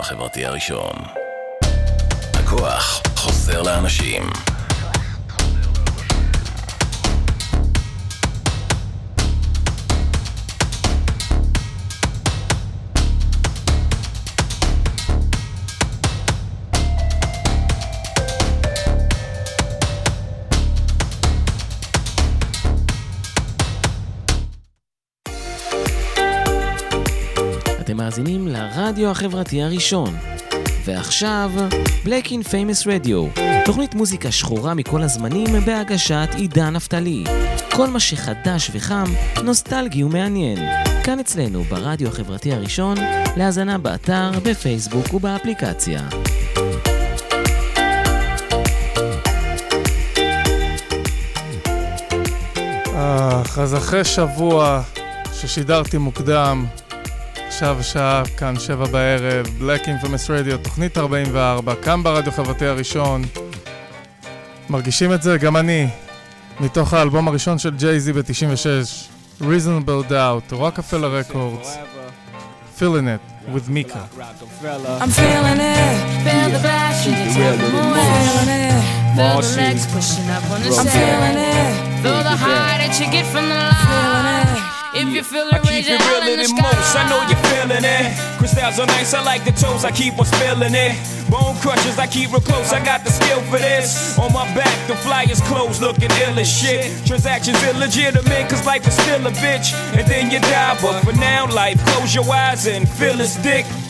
החברתי הראשון. הכוח חוזר לאנשים. מאזינים לרדיו החברתי הראשון. ועכשיו, Black in Famous Radio, תוכנית מוזיקה שחורה מכל הזמנים בהגשת עידן נפתלי. כל מה שחדש וחם, נוסטלגי ומעניין. כאן אצלנו, ברדיו החברתי הראשון, להאזנה באתר, בפייסבוק ובאפליקציה. אך, אז אחרי שבוע ששידרתי מוקדם, עכשיו השעה כאן שבע בערב, Black Infamous Radio, תוכנית 44, כאן ברדיו חברתי הראשון. מרגישים את זה? גם אני. מתוך האלבום הראשון של ג'יי-זי ב-96, Reasonable Doubt, Rockefeller Records, Feeling It, with Mika. I'm feeling it, feel the time. I'm feeling it, feel the legs pushing up on the I'm feeling it, feel the high that you get from the line. If you feel it, I keep it realer in the than most. I know you're feeling it. Crystals are nice, I like the toes. I keep on spilling it. Bone crushers, I keep real close. I got the skill for this. On my back, the flyers closed, looking ill as shit. Transactions illegitimate, cause life is still a bitch. And then you die, but for now, life, close your eyes and feel his dick.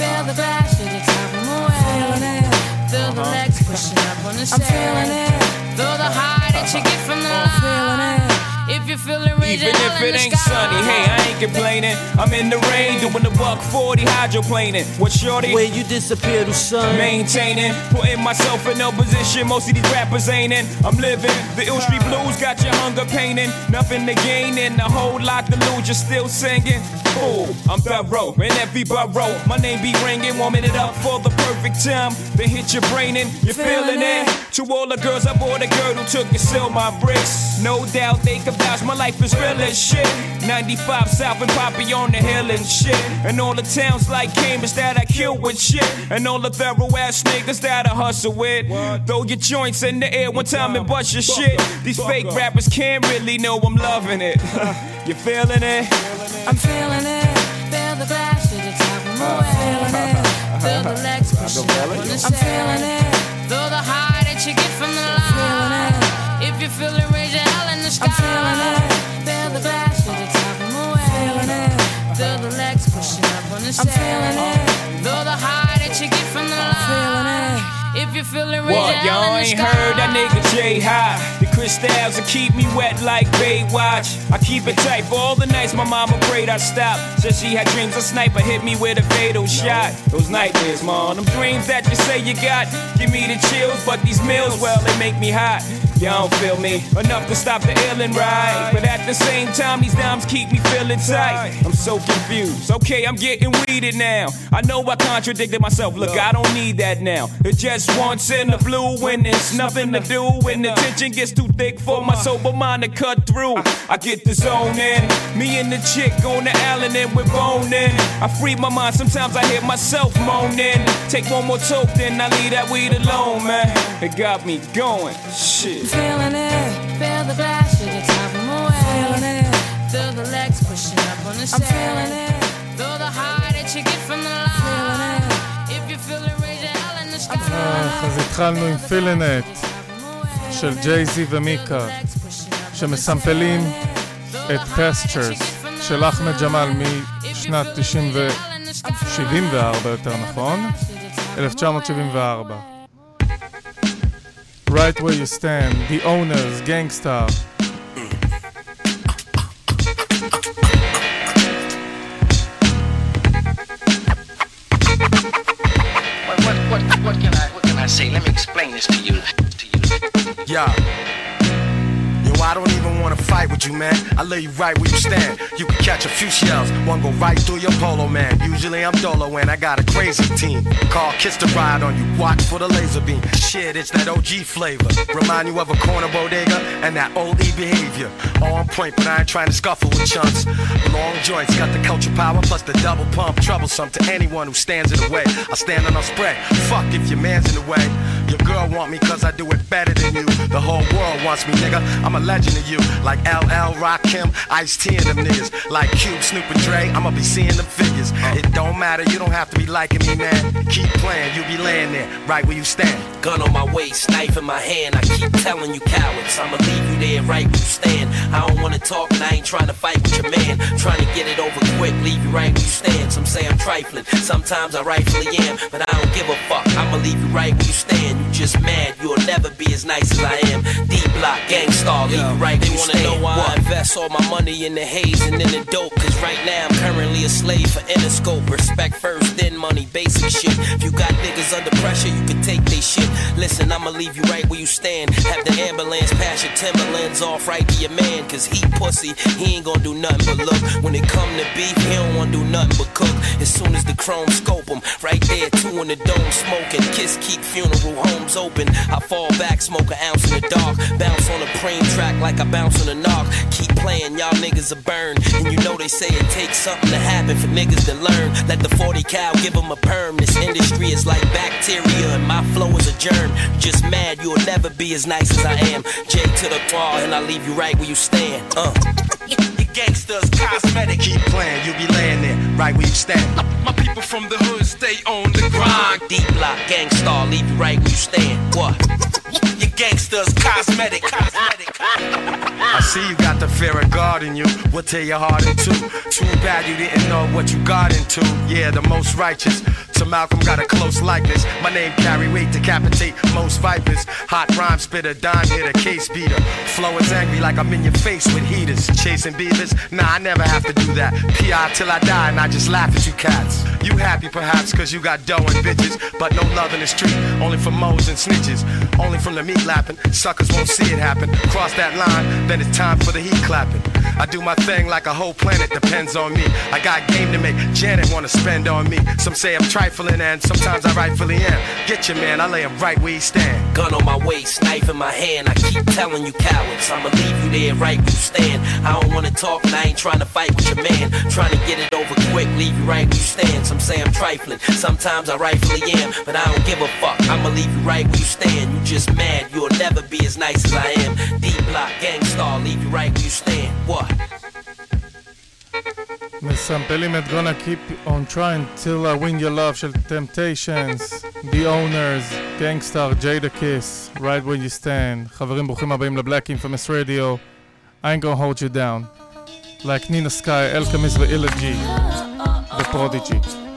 feel the bash in your time. I'm feeling it, feel the uh-huh. legs pushing up on the I'm feeling it, feel the high that you get from the line. Feeling it, if you feel it, raise Even if it ain't sky. sunny, hey, I ain't complaining. I'm in the rain doing the buck 40 hydroplaning. What shorty? Where you disappear to sun. Maintaining, putting myself in no position most of these rappers ain't in. I'm living the ill street blues, got your hunger painting. Nothing to gain and a whole lot to lose, you're still singing. Fool, I'm thorough in every borough. My name be ringing, warming it up for the perfect time. They hit your brain and you're feeling it. To all the girls, I bought a girl who took and sell my bricks. No doubt they can vouch, my life is real as shit. 95 South and Poppy on the hill and shit. And all the towns like Cambridge that I kill with shit. And all the thorough ass niggas that I hustle with. Throw your joints in the air one time and bust your shit. These fake rappers can't really know I'm loving it. you feeling it? I'm feeling it, feel the bash in your time. I'm feeling it, feel the legs pushing up on the I'm feeling it, feel the high that you get from the line. Sky. I'm feeling it, feel the bash in your time. I'm feeling it, feel the legs pushing up on the I'm feeling it, feel the high that you get from the line. I'm feeling it. If you feel it, raise your What, hell y'all ain't heard that nigga J High? Crystals will keep me wet like Baywatch. I keep it tight for all the nights my mama prayed I stop. Said she had dreams a sniper hit me with a fatal shot. Those nightmares, man, them dreams that you say you got. Give me the chills, but these meals, well, they make me hot. Y'all don't feel me enough to stop the illin' ride. But at the same time, these dimes keep me feeling tight. I'm so confused. Okay, I'm getting weeded now. I know I contradicted myself. Look, I don't need that now. It just once in the blue when there's nothing to do. When the tension gets too thick for my sober mind to cut through. I get the zone in. Me and the chick on the island and we're boning. I free my mind. Sometimes I hear myself moaning. Take one more toke, then I leave that weed alone, man. It got me going. Shit. feeling it, feel the bash in your time. I'm feeling it, feel the legs pushing up on the I'm feeling it, feel the high that you get from the line. If you feel it, raise your hell in the sky. אך, אז התחלנו עם Feeling It של ג'יי-זי ומיקה, שמסמפלים את Pastures של אחמד ג'מאל משנת 90 ו... 74 יותר נכון, 1974. Right where you stand, The Owners, Gangstar. Yeah. You, man. I lay you right where you stand. You can catch a few shells, one go right through your polo, man. Usually I'm dolo and I got a crazy team. Call Kiss to ride on you, watch for the laser beam. Shit, it's that OG flavor. Remind you of a corner bodega and that old E behavior. On point, but I ain't trying to scuffle with chunks. Long joints, got the culture power plus the double pump. Troublesome to anyone who stands in the way. I stand on a spread. Fuck if your man's in the way. Your girl want me cause I do it better than you. The whole world wants me, nigga. I'm a legend to you. Like LL, Rakim, Ice T and them niggas. Like Cube, Snoop and Dre, I'ma be seeing them figures. Uh. It don't matter, you don't have to be liking me, man. Keep playing, you be laying there, right where you stand. Gun on my waist, knife in my hand. I keep telling you cowards, I'ma leave you there right where you stand. I don't wanna talk and I ain't trying to fight with your man. Trying to get it over quick, leave you right where you stand. Some say I'm trifling, sometimes I rightfully am, but I don't give a fuck. I'ma leave you right where you stand. You just mad, you'll never be as nice as I am. D block, Gang Starr, leave you right They where you wanna stand. know why I invest all my money in the haze and in the dope. Cause right now I'm currently a slave for Interscope. Respect first, then money, basic shit. If you got niggas under pressure, you can take they shit. Listen, I'ma leave you right where you stand. Have the ambulance pass your Timberlands off right to your man. Cause he pussy, he ain't gonna do nothing but look. When it come to beef, he don't wanna do nothing but cook. As soon as the chrome scope him, right there, two in the dome smoking. Kiss keep funeral homes open. I fall back, smoke an ounce in the dark. Bounce on a preem track like I bounce on a knock. Keep playing, y'all niggas are burn. And you know they say it takes something to happen for niggas to learn. Let the 40 cal give them a perm. This industry is like bacteria, and my flow is a germ. Just mad, you'll never be as nice as I am. J to the claw, and I leave you right where you stand. Uh. You gangsters, cosmetic. Keep playing, you'll be laying there, right where you stand. My people from the hood stay on the grind. Deep block, Gang Starr, leave you right where you stand. What? You gangsters, cosmetic. cosmetic. I see you got the fear of God in you. We'll tear your heart in two. Too bad you didn't know what you got into. Yeah, the most righteous. To Malcolm got a close likeness. My name carry weight, decapitate most vipers. Hot rhyme spitter, Don hitter, case beater. Flow is angry like I'm in your face with heaters. Chasing beavers? Nah, I never have to do that. PI till I die and I just laugh at you cats. You happy perhaps cause you got dough and bitches, but no love in the street. Only for moles and snitches. Only from the meat lapping. Suckers won't see it happen. Cross that line, then it's time for the heat clapping. I do my thing like a whole planet depends on me. I got game to make. Janet wanna spend on me. Some say I'm trifling and sometimes I rightfully am. Get your man, I lay him right where he stand. Gun on my waist, knife in my hand. I keep telling you cowards, I'ma leave you there right where you stand. I don't wanna talk and I ain't trying to fight with your man. Trying to get it over quick, leave you right where you stand. Some say I'm trifling, sometimes I rightfully am, but I don't give a fuck. I'ma leave you right where you stand. You just mad, you'll never be as nice as I am. D block, star, leave you right where you stand. What? מסמפלים את Gonna Keep on Trying Till I Win Your Love של Temptations, The Ownerz, Gangstar, Jada Kiss, Right Where You Stand. חברים, ברוכים הבאים לבלאק אינפמס רדיו. I ain't gonna hold you down. Like Nina Sky, אלקמיס ואילג'י, The Prodigy.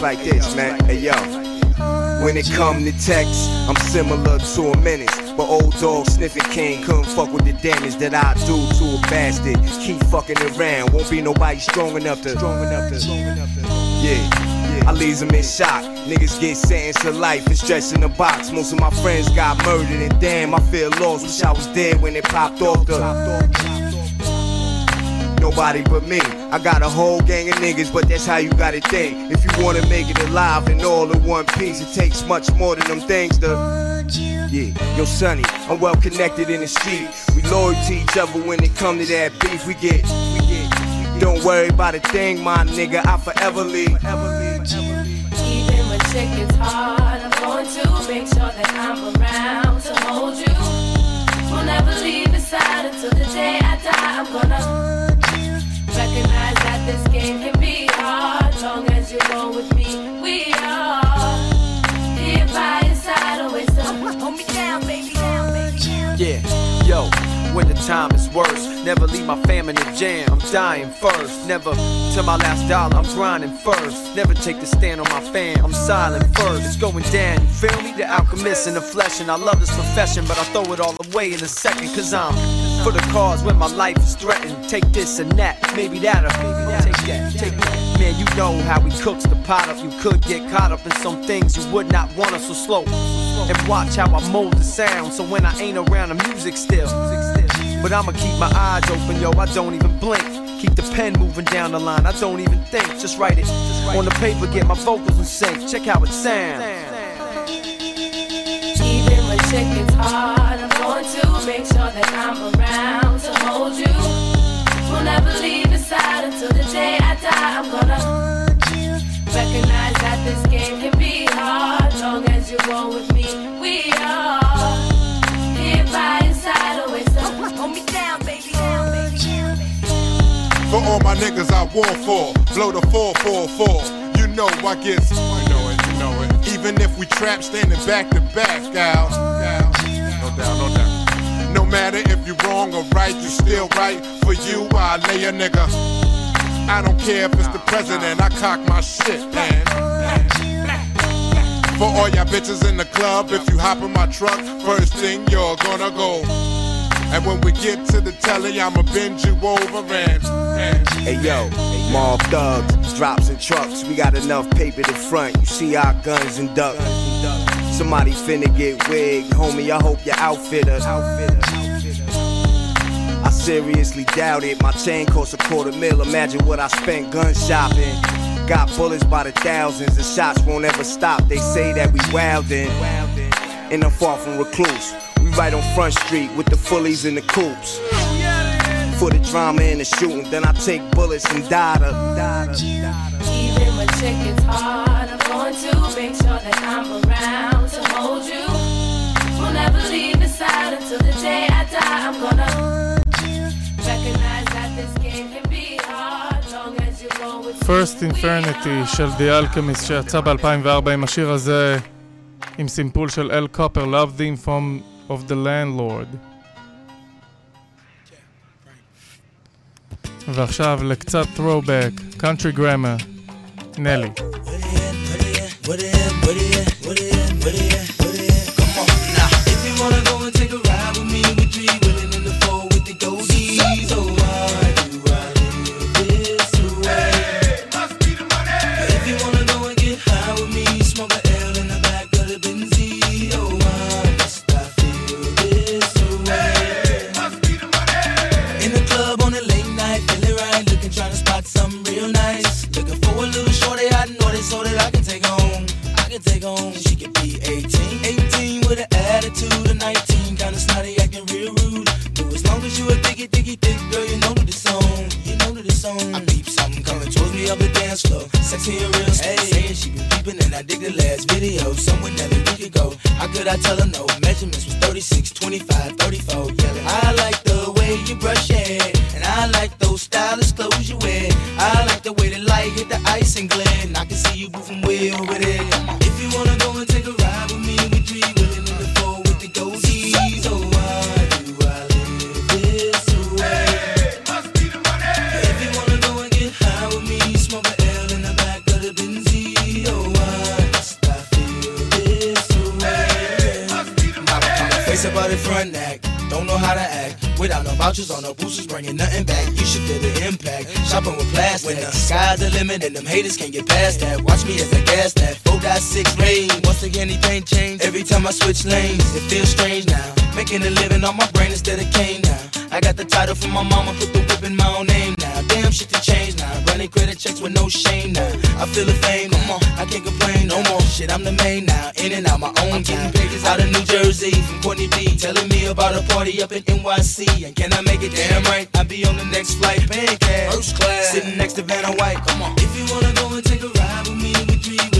Like this, man. Hey yo. When it come to text, I'm similar to a menace. But old dog sniffing king couldn't fuck with the damage that I do to a bastard. Keep fucking around, won't be nobody strong enough to. Strong enough to. Enough. Yeah. I leave them in shock. Niggas get sentenced to life and stretched in a box. Most of my friends got murdered, and damn, I feel lost. Wish I was dead when it popped off the. Nobody but me. I got a whole gang of niggas, but that's how you gotta think. If you wanna make it alive and all in one piece, it takes much more than them things to. Yeah, yo, Sonny, I'm well connected in the street. We loyal to each other when it come to that beef. We get, we get. Don't worry about a thing, my nigga. I forever leave. Even when shit gets hard, I'm going to make sure that I'm around to hold you. Will never leave your side until the day I die. I'm gonna this game can be hard. Long as you roll with me, we are here by your side. Always so hold me down, baby. Down, baby. Yeah, yo, when the time is worse. Never leave my fam in the jam, I'm dying first. Never till my last dollar, I'm grinding first. Never take the stand on my fam, I'm silent first. It's going down, you feel me? The alchemist in the flesh, and I love this profession, but I throw it all away in a second, cause I'm for the cause when my life is threatened. Take this and that, maybe that'll take that, take that. Man, you know how he cooks the pot up. You could get caught up in some things you would not want us so slow. And watch how I mold the sound, so when I ain't around, the music still. But I'ma keep my eyes open, yo. I don't even blink. Keep the pen moving down the line. I don't even think. Just write it on the paper. Get my vocals in sync. Check how it sounds. Even when shit gets hard, I'm going to make sure that I'm around to hold you. We'll never leave your side until the day I die. I'm gonna recognize that this game can be hard. Long as you roll with me, we are all my niggas I war for, blow the 444. You know I get, you know it, you know it. Even if we trap standing back to back, gal. gal. No doubt, no doubt. No matter if you're wrong or right, you still right. For you, I lay a nigga. I don't care if it's the president, I cock my shit, man. For all y'all bitches in the club, if you hop in my truck, first thing you're gonna go. And when we get to the telly, I'ma bend you over and. Hey yo, mob thugs, drops and trucks. We got enough paper to front. You see our guns and ducks. Somebody finna get wigged, homie. I hope your outfitter. I seriously doubt it. My chain costs a quarter mil. Imagine what I spent gun shopping. Got bullets by the thousands, and shots won't ever stop. They say that we wildin', and I'm far from recluse. We right on Front Street with the fullies and the coops. For the drama and the shooting, then I take bullets and data. Even when shit gets hard, I'm going to make sure that I'm around to hold you. We'll never leave your side until the day I die. I'm gonna recognize that this game can be hard. Long as you roll with First Infernity. של The Alchemist שיצא ב-2004 עם השיר הזה עם סימפול של אל קופר, Love Theme from of the Landlord. ועכשיו לקצת throwback, country grammar, נלי. What it, what it, what it, what it, what it, what it. Diggy, diggy, thick girl, you know that it's on. You know that it's on. I peep something coming towards me up the dance floor. Sexy and real, hey. saying she been peeping and I dig the last video. Somewhere that a week ago. How could I tell her no? Measurements was 36, 25, 34. Yelling, I like the way you brush your hair, and I like those stylish clothes you wear. I like the way the light hit the ice and glare, Without no vouchers on no boosters, bringing nothing back. You should feel the impact. Shopping with plastic. When the sky's the limit and them haters can't get past that. Watch me as I gas that. 4.6 rain. Once again, paint change. Every time I switch lanes, it feels strange now. Making a living on my brain instead of cane now. I got the title from my mama, put the whip in my own name now. Shit to change now. Running credit checks with no shame now. I feel the fame, come on, I can't complain no more. Shit, I'm the main now. In and out my own getting pages out of New Jersey from Courtney B. Telling me about a party up in NYC. And can I make it damn right? I'll be on the next flight, paying cash. First class. Sitting next to Vanna White, come on. If you wanna go and take a ride with me, we three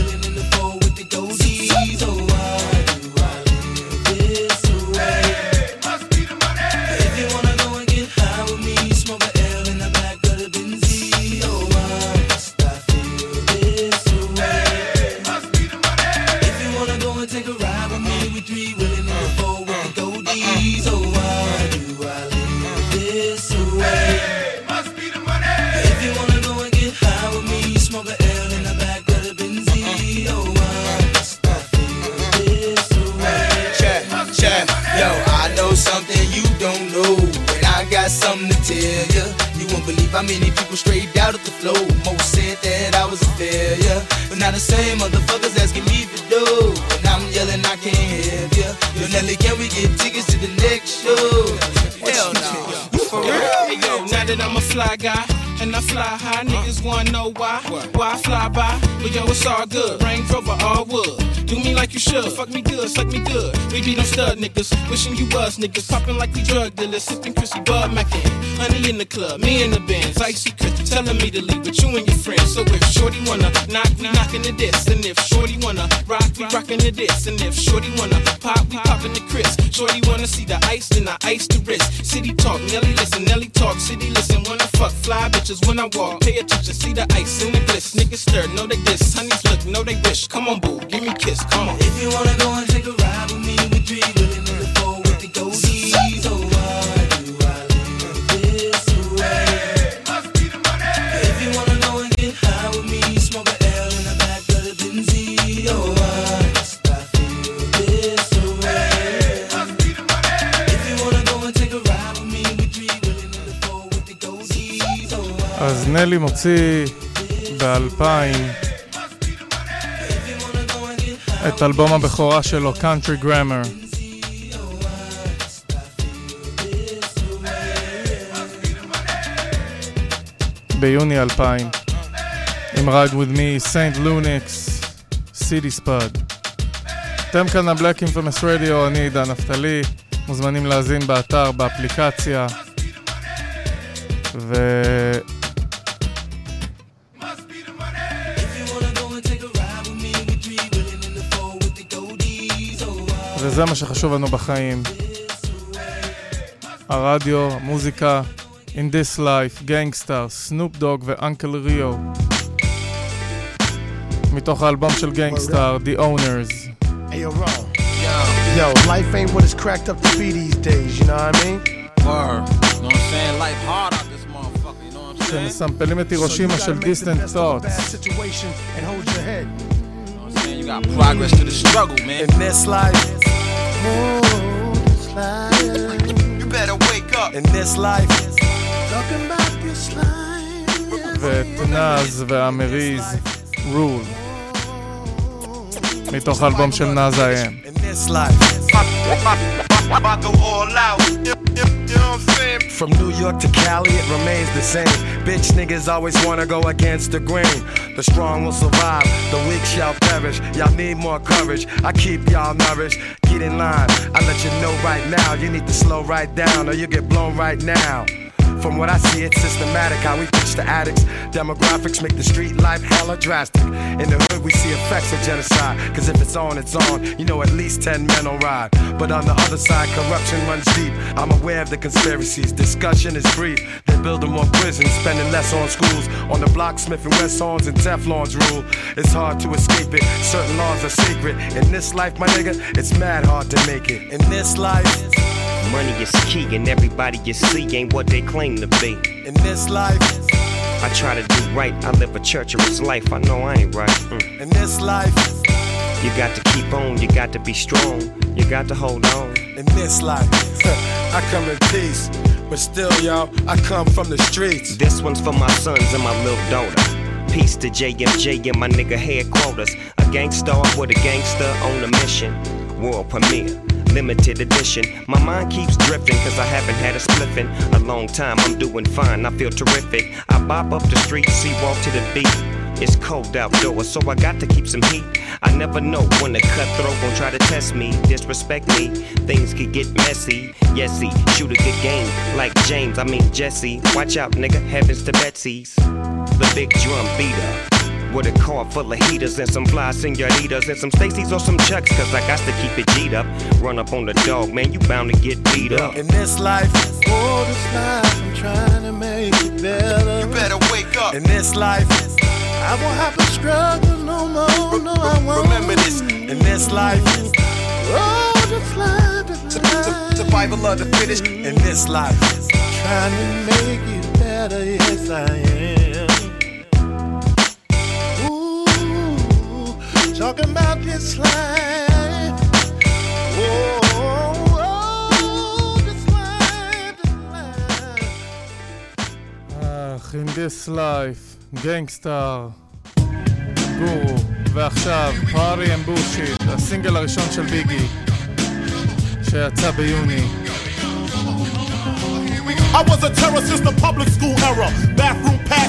How many people straight out of the flow? Most said that I was a failure. But now the same motherfuckers asking me for dough. And I'm yelling, I can't help ya. Yo, Nelly, can we get tickets to the next show? Hell no. For real? Hey, yo, now that I'm a fly guy. And I fly high, niggas wanna know why. Why I fly by? But yo, it's all good. Range Rover, all wood. Do me like you should. Fuck me good, suck me good. We be them stud niggas. Wishing you was niggas. Popping like we drug dealers. Sipping Chrissy Bud Mackin. Honey in the club, me in the Benz. Icy Chris telling me to leave with you and your friends. So if Shorty wanna knock, we knocking the diss. And if Shorty wanna rock, we rocking the diss. And if Shorty wanna pop, we popping the Chris. Shorty wanna see the ice, then I ice the wrist. City talk, Nelly listen, Nelly talk, city listen. Wanna fuck fly bitches when I walk. Pay attention, see the ice in the bliss. Niggas stir, know they diss. Honeys look, know they wish. Come on, boo, give me a kiss, come on. If you wanna go and take a ride with me, we three willing in the four with the goldies. Oh, why do I live this way? If you wanna go and get high with me, smoke a L in the back of the Benzie. Oh, why must I feel this way? If you wanna go and take a ride with me, we three willing in the four with the goldies. Oh, why? אז נלי מוציא ב-2000 את אלבום הבכורה שלו, Country Grammar. ביוני 2000, עם Ride With Me, Saint Lunix, City Spud. אתם כאן ה-Black Infamous Radio, אני עידן נפתלי, מוזמנים להאזין באתר, באפליקציה, ו... וזה מה שחשוב לנו בחיים. הרדיו, המוזיקה, In This Life, גנגסטר, סנופ דוג ואנקל ריו. מתוך האלבום של גנגסטר, The Owners. Hey, yo, life ain't what it's cracked up to be these days, you know what I mean? Word. You know what I'm saying? Life hard out this motherfucker, you know what I'm saying? שמסמפלים את הירושימה של Distant Thoughts. Got progress to the struggle, man. In this life, You better wake up. in this life, Talking about this life. ואת נאז והמריז, רול. מתוך האלבום של נאז האם. From New York to Cali, it remains the same. Bitch niggas always wanna go against the grain. The strong will survive, the weak shall perish. Y'all need more courage. I keep y'all nourished. Get in line. I let you know right now. You need to slow right down, or you get blown right now. From what I see, it's systematic how we pitch the addicts. Demographics make the street life hella drastic. In the hood, we see effects of genocide. Cause if it's on, it's on. You know, at least 10 men will ride. But on the other side, corruption runs deep. I'm aware of the conspiracies. Discussion is brief. They're building more prisons, spending less on schools. On the block, Smith and West Horns and Teflon's rule. It's hard to escape it. Certain laws are sacred. In this life, my nigga, it's mad hard to make it. In this life, Money is key, and everybody you see ain't what they claim to be. in this life, I try to do right, I live a treacherous life. I know I ain't right. Mm. in this life, You got to keep on, you got to be strong, you got to hold on. in this life. I come in peace. But still, y'all, I come from the streets. This one's for my sons and my little daughter. Peace to JMJ and my nigga headquarters. A gangster with a gangster on a mission. World premiere, limited edition. My mind keeps drifting cause I haven't had a spliffin' a long time. I'm doing fine, I feel terrific. I bop up the street, see walk to the beat. It's cold outdoors, so I got to keep some heat. I never know when a cutthroat gon' try to test me, disrespect me. Things could get messy. Yes, he shoot a good game like James, I mean Jesse. Watch out, nigga, heavens to Betsy's. The big drum beater. With a car full of heaters and some fly senoritas and some Stacy's or some Chucks, cause I got to keep it G'd up. Run up on the dog, man, you bound to get beat up. In this life, Oh, this life, I'm trying to make it better. You better wake up. in this life, I won't have to struggle no more. No, I won't. remember this. In this life, Oh, this life, this life. Survival of the fittest. in this life, Trying to make it better, yes I am. talking about this life. Oh, oh, this life, this life. In This Life, גנגסטאר, גורו, ועכשיו Party and Bullshit, הסינגל הראשון של ביגי, שיצא ביוני. I was a terror since the public school era. Bathroom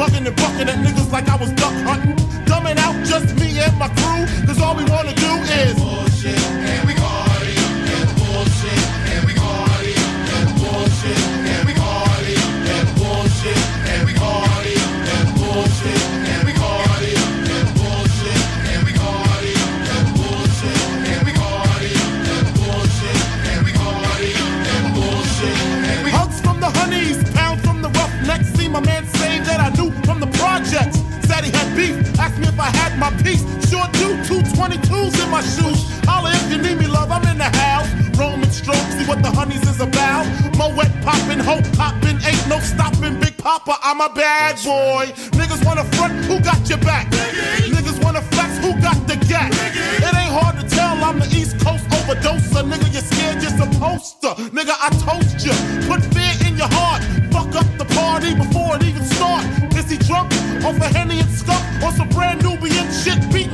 Bugging and bucking at niggas like I was duck hunting. Dumbing out just me and my crew, cause all we wanna do is my shoes. Holla if you need me, love, I'm in the house. Roman stroke, see what the honeys is about. Moet poppin', hope poppin', ain't no stopping. Big Papa, I'm a bad boy. Niggas wanna front, who got your back? Niggas wanna flex, who got the gat? It ain't hard to tell, I'm the East Coast overdoser. Nigga, you're scared, you're supposed to. Nigga, I toast you. Put fear in your heart. Fuck up the party before it even start. Is he drunk off a Henny and skunk or some brand Nubian shit beating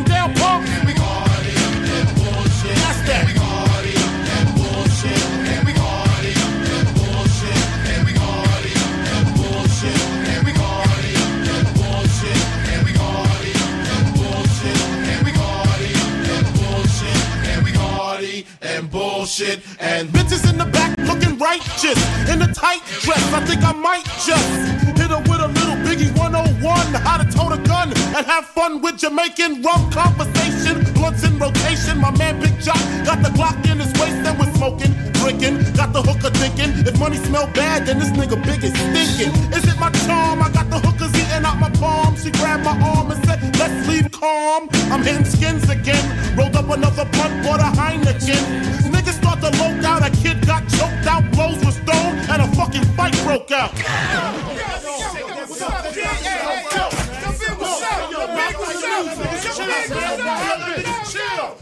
bullshit. And bitches in the back looking righteous in a tight dress. I think I might just hit her with a little Biggie 101. How to tote a gun and have fun with Jamaican rum conversation. Blunts in rotation. My man Big Jock got the Glock in his waist and we're smoking, drinking. Got the hooker thinking if money smell bad, then this nigga big is stinking. Is it my charm? I got the hookers eating out my palm. She grabbed my arm and said, Let's leave calm. I'm hitting skins again. Rolled up another blunt, bought a Heineken. Niggas start to loke out. A kid got choked out, blows were thrown, and a fucking fight broke out.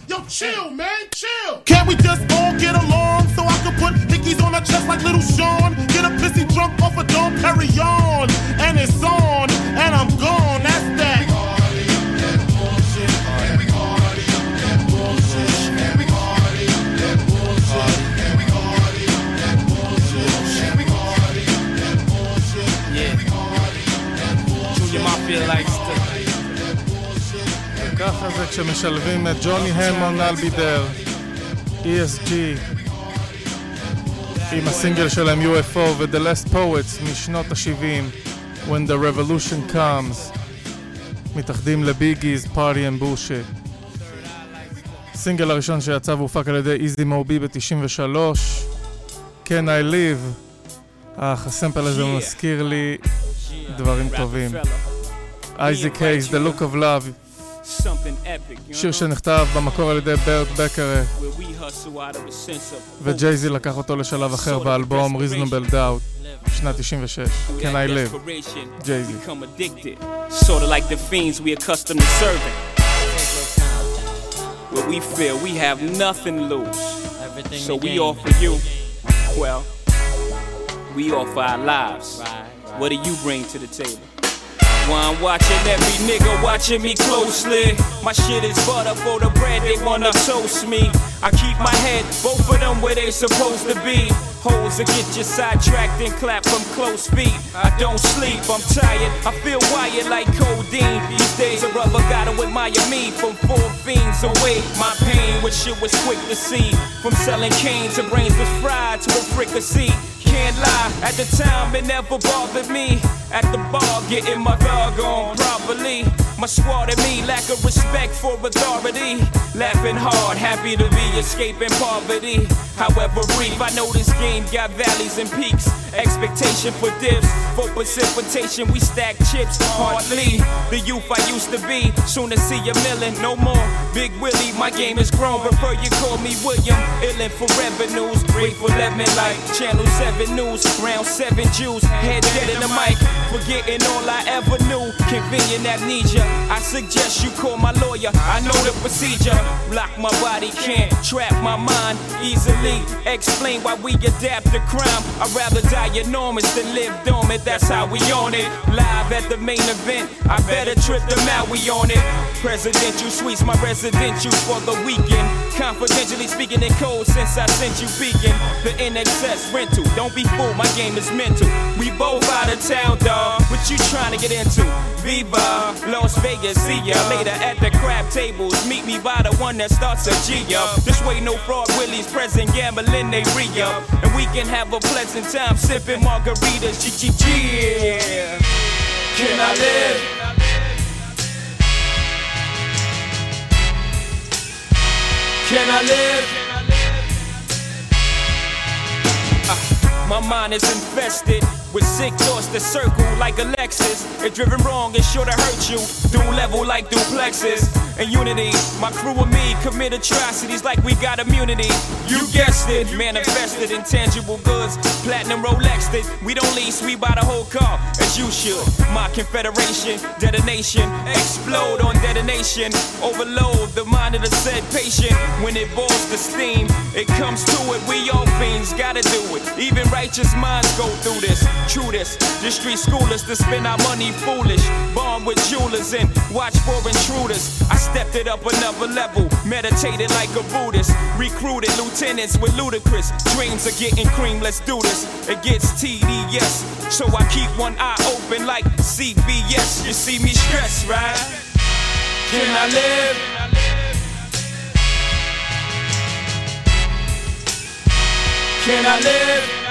Yo, chill, man, chill. Can't we just all get along so I can put hickeys on her chest like little Shawn? Get a pissy drunk off a don't carry on. And it's on, and I'm gone. וככה זה כשמשלבים את ג'וני המון אלבידר, ESG, עם הסינגל שלהם UFO ו-The Last Poets משנות ה-70, When the Revolution Comes, מתאחדים לביגיז, Party and Bullshit. הסינגל הראשון שיצא והופק על ידי איזי מורבי ב-93, Can I Live, אך הסמפל הזה מזכיר לי דברים טובים. אייזיק הייז, The Look of Love, Something epic, you שיר know? שנכתב במקור על ידי ברט בקר Where we hustle out of a sense of וג'ייזי לקח אותו לשלב אחר באלבום Reasonable Doubt, שנת 96. Through Can that I Live? desperation, Jay-Z. Become addicted, sort of like the fiends we accustomed to serving. Where we feel we have nothing to lose, so we offer you, well, we offer our lives. What do you bring to the table? Why I'm watching every nigga watching me closely. My shit is butter for the bread, they wanna toast me. I keep my head, both of them where they supposed to be. Holes that get you sidetracked and clap from close feet. I don't sleep, I'm tired, I feel wired like codeine. These days a rubber gotta admire me from four fiends away. My pain, which shit was quick to see. From selling cane to brains was fried to a fricassee. Can't lie, at the time it never bothered me. At the bar, getting my dog on properly. My squad and me lack of respect for authority. Laughing hard, happy to be escaping poverty. However brief, I know this game got valleys and peaks. Expectation for dips, for precipitation. We stack chips hardly. The youth I used to be, soon to see a million, no more. Big Willie, my game is grown. Prefer you call me William. Illin for revenues, for lemon like Channel 7 News. Round 7 Jews, head dead in the mic. Forgetting all I ever knew. Convenient amnesia. I suggest you call my lawyer. I know the procedure. Lock my body, can't trap my mind easily. Explain why we adapt to crime. I'd rather die enormous than live dormant. That's how we on it. Live at the main event. I better trip them out. We on it. Presidential suites, my residential for the weekend. Confidentially speaking in code since I sent you peeking. The NSX rental. Don't be fooled, my game is mental. We both out of town, dawg. What you trying to get into? Viva, Las Vegas, see ya later at the crab tables. Meet me by the one that starts a G up. This way, no fraud, Willie's present, gambling, they re up. And we can have a pleasant time sipping margaritas, G G G. Can I live? Can I live? Ah, my mind is infested with sick thoughts that circle like a Lexus. If driven wrong, it's sure to hurt you. Dual level like duplexes. And unity, my crew and me commit atrocities like we got immunity. You guessed it, manifested in tangible goods. Platinum Rolex it. We don't lease, we buy the whole car, as you should. My confederation, detonation, explode on detonation. Overload the mind of the said patient. When it boils the steam, it comes to it. We all fiends gotta do it. Even righteous minds go through this. True this, the street schoolers to spend our money foolish. Bomb with jewelers and watch for intruders. I stepped it up another level, meditated like a Buddhist. Recruited lieutenants with ludicrous dreams of getting cream. Let's do this. It gets TDS, so I keep one eye open like CBS. You see me stressed, right? Can I live? Can I live?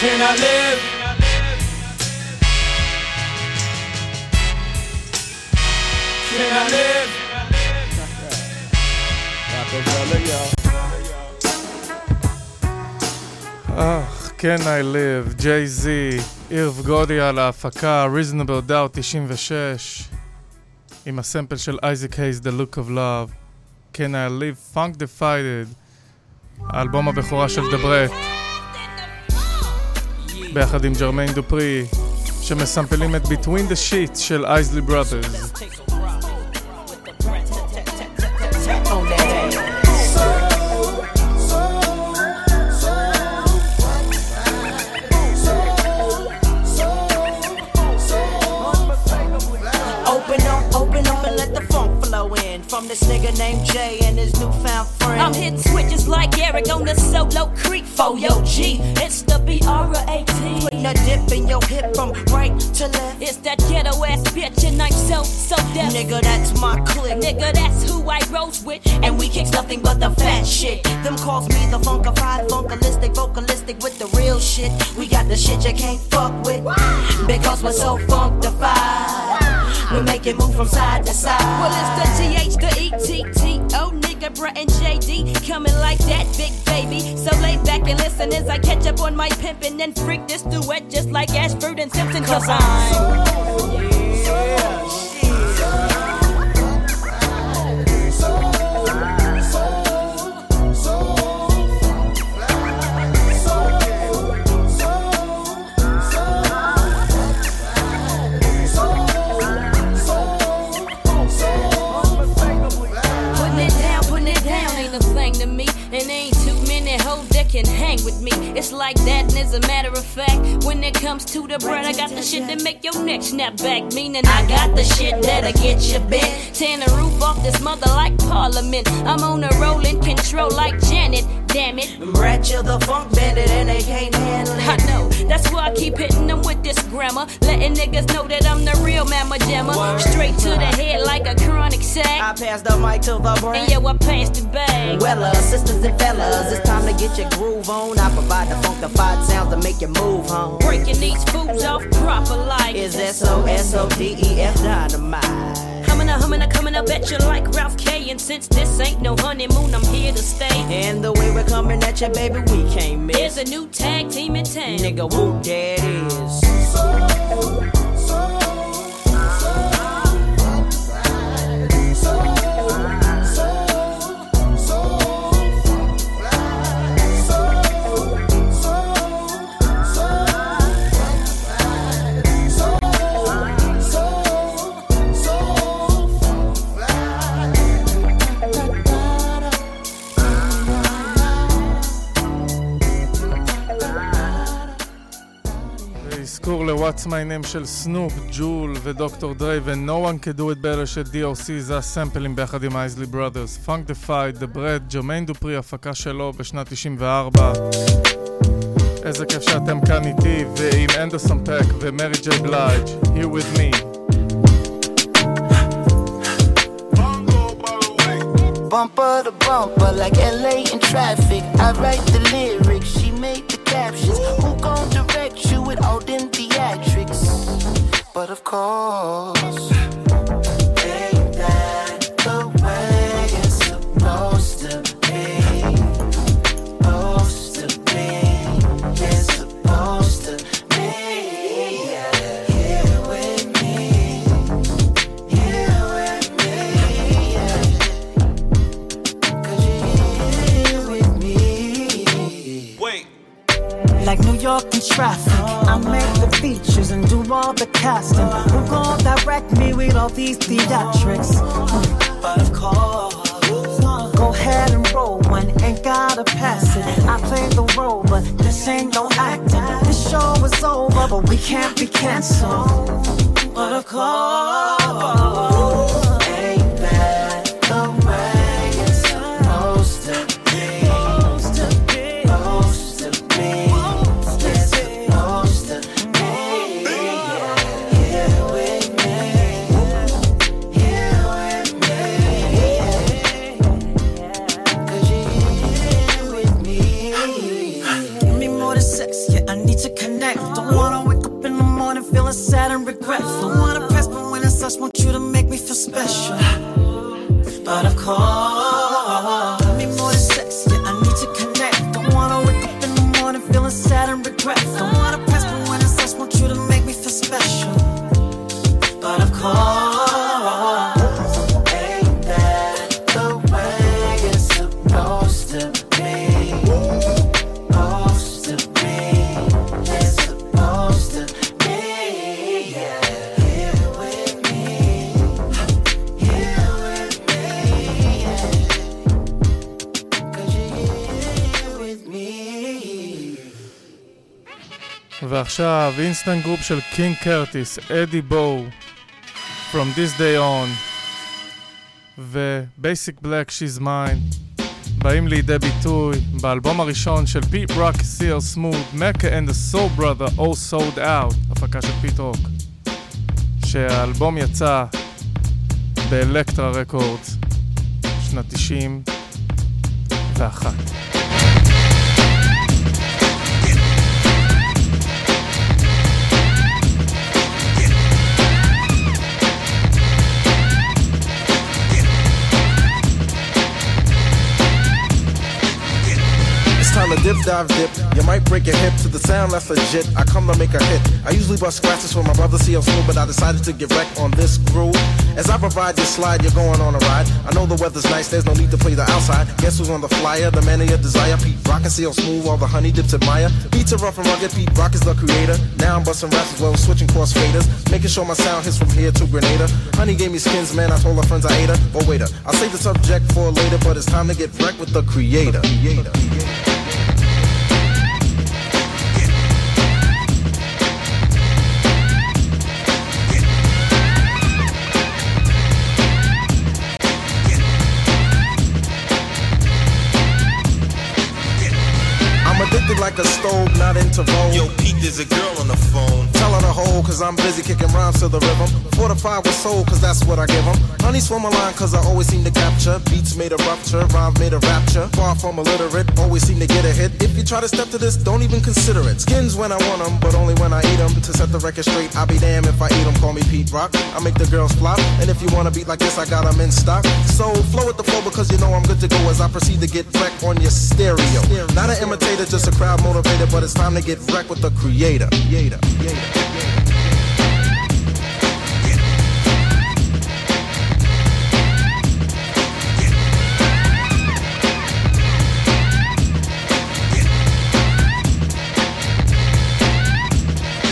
Can I live? Can? אך, כן I live, Jay-Z, אירב גודי על ההפקה, Reasonable Doubt 96, עם הסמפל של אייזק הייז, The Look of Love, כן I live, Funk Divided, האלבום הבכורה של דברט, ביחד עם ג'רמיין דופרי, שמסמפלים את Between the Sheets של אייזלי Brothers. This nigga named Jay and his newfound friend. I'm hitting switches like Eric on the solo creek for yo G. It's the B-R-A-T. Putting a dip in your hip from right to left. It's that ghetto ass bitch and I'm so, so deaf. Nigga, that's my clique. Nigga, that's who I rose with. And we kicks nothing but the fat shit. Them calls me the funkdafied, funkalistic, vocalistic with the real shit. We got the shit you can't fuck with. Because we're so funkdafied. We make it move from side to side. Well, it's the GH, the E-T-T-O, nigga, bruh, and JD coming like that, big baby. So lay back and listen as I catch up on my pimpin' and freak this duet just like Ashford and Simpson, cause I'm. Putting can hang with me. It's like that, and as a matter of fact, when it comes to the bread, I got the shit that make your neck snap back. Meaning I got the shit that'll get you bent. Tearing the roof off this mother like Parliament. I'm on a rolling control like Janet. Damn it. You the funk bandit and they can't handle it. I know, that's why I keep hitting them with this grammar. Letting niggas know that I'm the real mamma jamma. Straight to the head like a chronic sack. I pass the mic to the brain. And yo, I passed the bag. Well, uh, sisters and fellas, it's time to get your groove on. I provide the funkdafied sounds to make you move home. Breaking these fools off proper like Is S O S O D E F dynamite. I'm in a humming, a coming, I bet you like Ralph K. And since this ain't no honeymoon, I'm here to stay. And the way we're coming at you, baby, we can't miss. There's a new tag team in town. Nigga, whoop, there it is. אזכור ל-What's My Name של סנופ, ג'ול ודוקטור דריי ו-No One Can Do It Better של DOC זה הסמפלים ביחד עם אייזלי ברודרס, פונקדיפייד, דה ברד, ג'ומיין דופרי, הפקה שלו בשנת 94 איזה כיף שאתם כאן איתי ועם אנדרסון פק ומרי ג'יי בלייג' Here with me Bumper to bumper, like LA in traffic. I write the lyrics, she made the captions. Who gon' direct you with all them theatrics? but of course, ain't that the way it's supposed to be? Supposed to be, it's supposed to be. Here with me, here with me. Like New York in traffic, I make the features and do all the casting. Who gon' direct me with all these theatrics? But of course, go ahead and roll one, ain't gotta pass it. I play the role, but this ain't no acting. This show is over, but we can't be canceled. But of course, ועכשיו אינסטנט גרופ של קינג קרטיס, אדי בואו, From This Day On, ו-Basic Black She's Mine, באים לידי ביטוי באלבום הראשון של פיט רוק, סיר סמוד, מקה and the Soul Brother, All Sold Out, הפקה של פיט רוק, שהאלבום יצא באלקטרה רקורדס, שנת 91. Time to dip, dive, dip. You might break your hip to the sound that's legit. I come to make a hit. I usually bust scratches for my brother CL Smooth, but I decided to get wrecked on this groove. As I provide this slide, you're going on a ride. I know the weather's nice, there's no need to play the outside. Guess who's on the flyer? The man of your desire, Pete Rock and CL Smooth, all the honey dips admire. Beats are rough and rugged, Pete Rock is the creator. Now I'm busting raps as well switching cross faders. Making sure my sound hits from here to Grenada. Honey gave me skins, man, I told her friends I ate her. But wait, I'll save the subject for later, but it's time to get wrecked with the creator. creator. I'm addicted like a stove, not into vogue. Yo, Pete, there's a girl on the phone. On a hole, cause I'm busy kicking rhymes to the rhythm. Fortified with soul, cause that's what I give them. Honey swim a line, cause I always seem to capture. Beats made a rupture, rhymes made a rapture. Far from illiterate, always seem to get a hit. If you try to step to this, don't even consider it. Skins when I want them, but only when I eat them. To set the record straight, I'll be damned if I eat them. Call me Pete Rock. I make the girls flop. And if you want a beat like this, I got them in stock. So flow with the flow because you know I'm good to go as I proceed to get wrecked on your stereo. Not an imitator, just a crowd motivator, but it's time to get wrecked with the creator. creator. creator.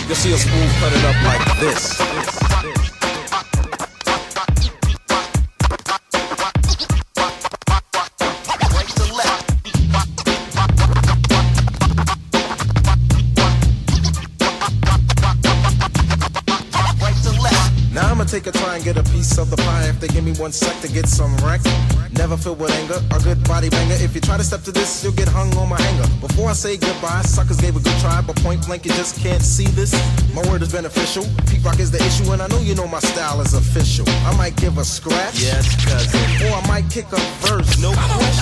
You'll see a spoon cut it up like this. Take a try and get a piece of the pie if they give me one sec to get some wreck. Never filled with anger, a good body banger. If you try to step to this, you'll get hung on my hanger. Before I say goodbye, suckers gave a good try, but point blank you just can't see this. My word is beneficial. Pete Rock is the issue, and I know you know my style is official. I might give a scratch, Yes, cousin. or I might kick a verse. No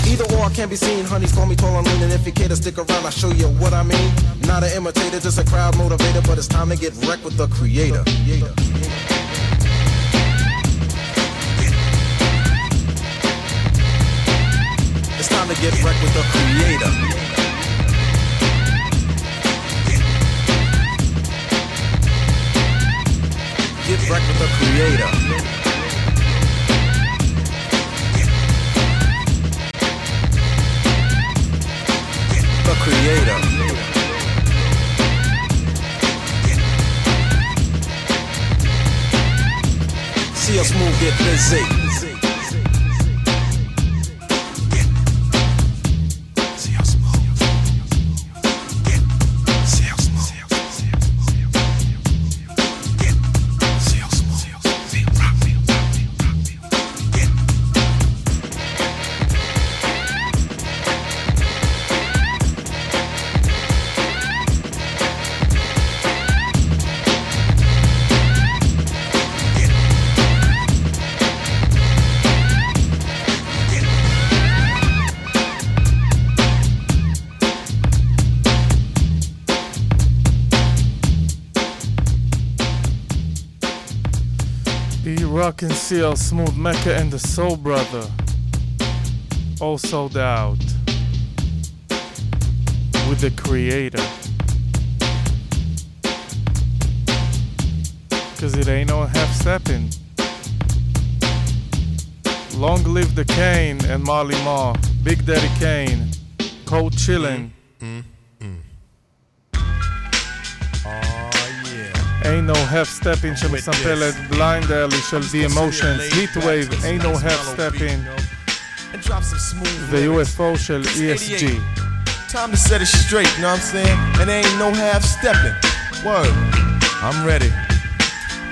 Either or can't be seen. Honeys call me tall and lean, and if you care to stick around, I'll show you what I mean. Not an imitator, just a crowd motivator, but it's time to get wrecked with the creator. It's time to get wrecked with the creator. Get wrecked with the creator. The creator. See us move, get busy. CL, Smooth Mecca, and the Soul Brother. All sold out. With the creator. Cause it ain't no half stepping. Long live the Kane and Marley Marl. Big Daddy Kane. Cold chillin'. half stepping שמסמפלת בליינד ארלי של The Emotions, Heat Wave, ain't no half stepping, And drop some smooth ו-UFO של ESG. Time to set it straight, you know what I'm saying? And there ain't no half stepping. Word. I'm ready.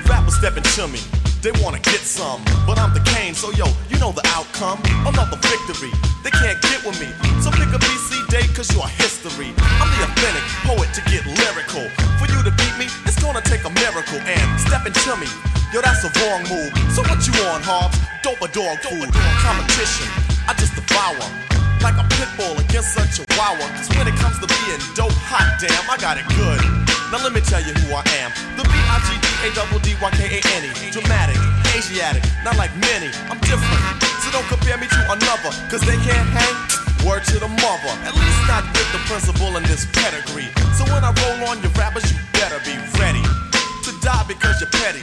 Rappers stepping to me. They wanna get some, but I'm the Kane, so yo, you know the outcome. Another victory. They can't get with me. So pick a BC date, cause you are history. I'm the authentic poet to get lyrical. For you to beat me, it's gonna take a miracle. And stepping to me, yo, that's a wrong move. So what you on, Hobbs? Dope or dog food? Competition, I just devour. Like a pit bull against a chihuahua. Cause when it comes to being dope, hot damn, I got it good. Now let me tell you who I am. The B-I-G-D-A-D-D-Y-K-A-N-E. Dramatic, Asiatic, not like many. I'm different. So don't compare me to another. Cause they can't hang. Word to the mother. At least not with the principal in this pedigree. So when I roll on your rappers, you better be ready. To die because you're petty.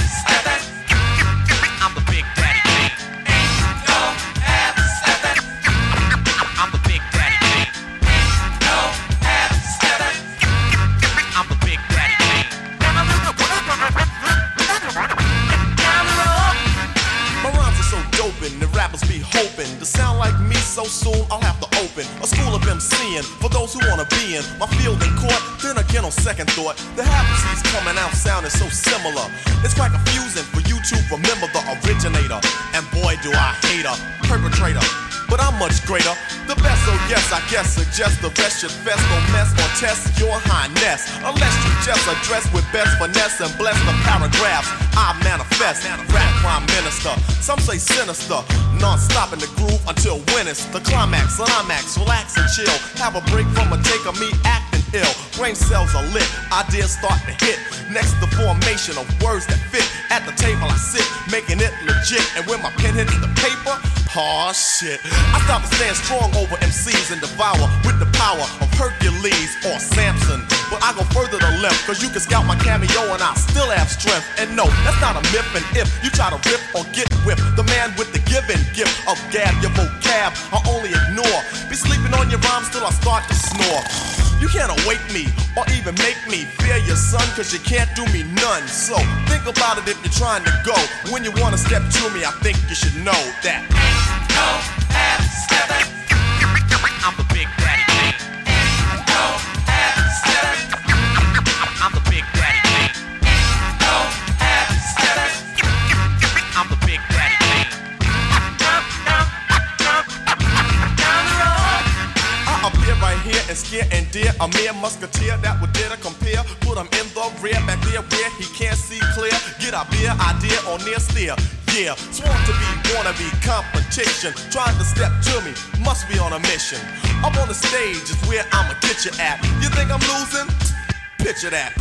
me in my field in court. Then again, on second thought, the Seeds coming out sounding so similar. It's quite confusing for you to remember the originator. And boy, do I hate a perpetrator. But I'm much greater. The best, oh yes, I guess suggest the rest should fest, don't mess or test your highness. Unless you just address with best finesse and bless the paragraphs I manifest. Rap prime minister, some say sinister. Non-stop in the groove until it's the climax. Climax, relax and chill. Have a break from a take of me acting ill. Brain cells are lit, ideas start to hit. Next, the formation of words that fit. At the table I sit, making it legit. And when my pen hits the paper, Aw shit. I stop and stand strong over MCs and devour with the power of Hercules or Samson. But I go further to left, cause you can scout my cameo and I still have strength. And no, that's not a myth. And if you try to rip or get whipped, the man with the given gift of gab, your vocab, I only ignore. Be sleeping on your rhymes till I start to snore. You can't awake me or even make me fear your son, cause you can't do me none. So think about it if you're trying to go. When you wanna step to me, I think you should know that. No half stepping. Here and scare and dear a mere musketeer that would dare to compare. Put him in the rear, back there where he can't see clear. Get a beer idea or near steer. Yeah, sworn to be, wanna be competition. Trying to step to me, must be on a mission. Up on the stage is where I'ma get you at. You think I'm losing? Picture that.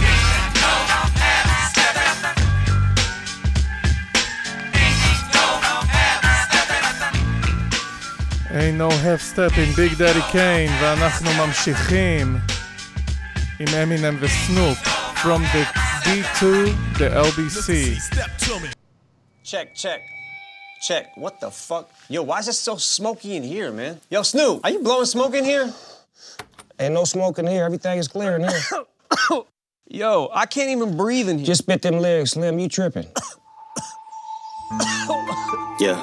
ain't no half step in ביג דאדי קיין, ואנחנו ממשיכים עם אמינם וסנופ, From the D to the LBC. Check, check. Check. What the fuck? Yo, why is it so smoky in here, man? Yo, Snoop, are you blowing smoke in here? Ain't no smoke in here. Everything is clear in here. Yo, I can't even breathe in here. Just spit them lyrics, Slim. You tripping. Yeah.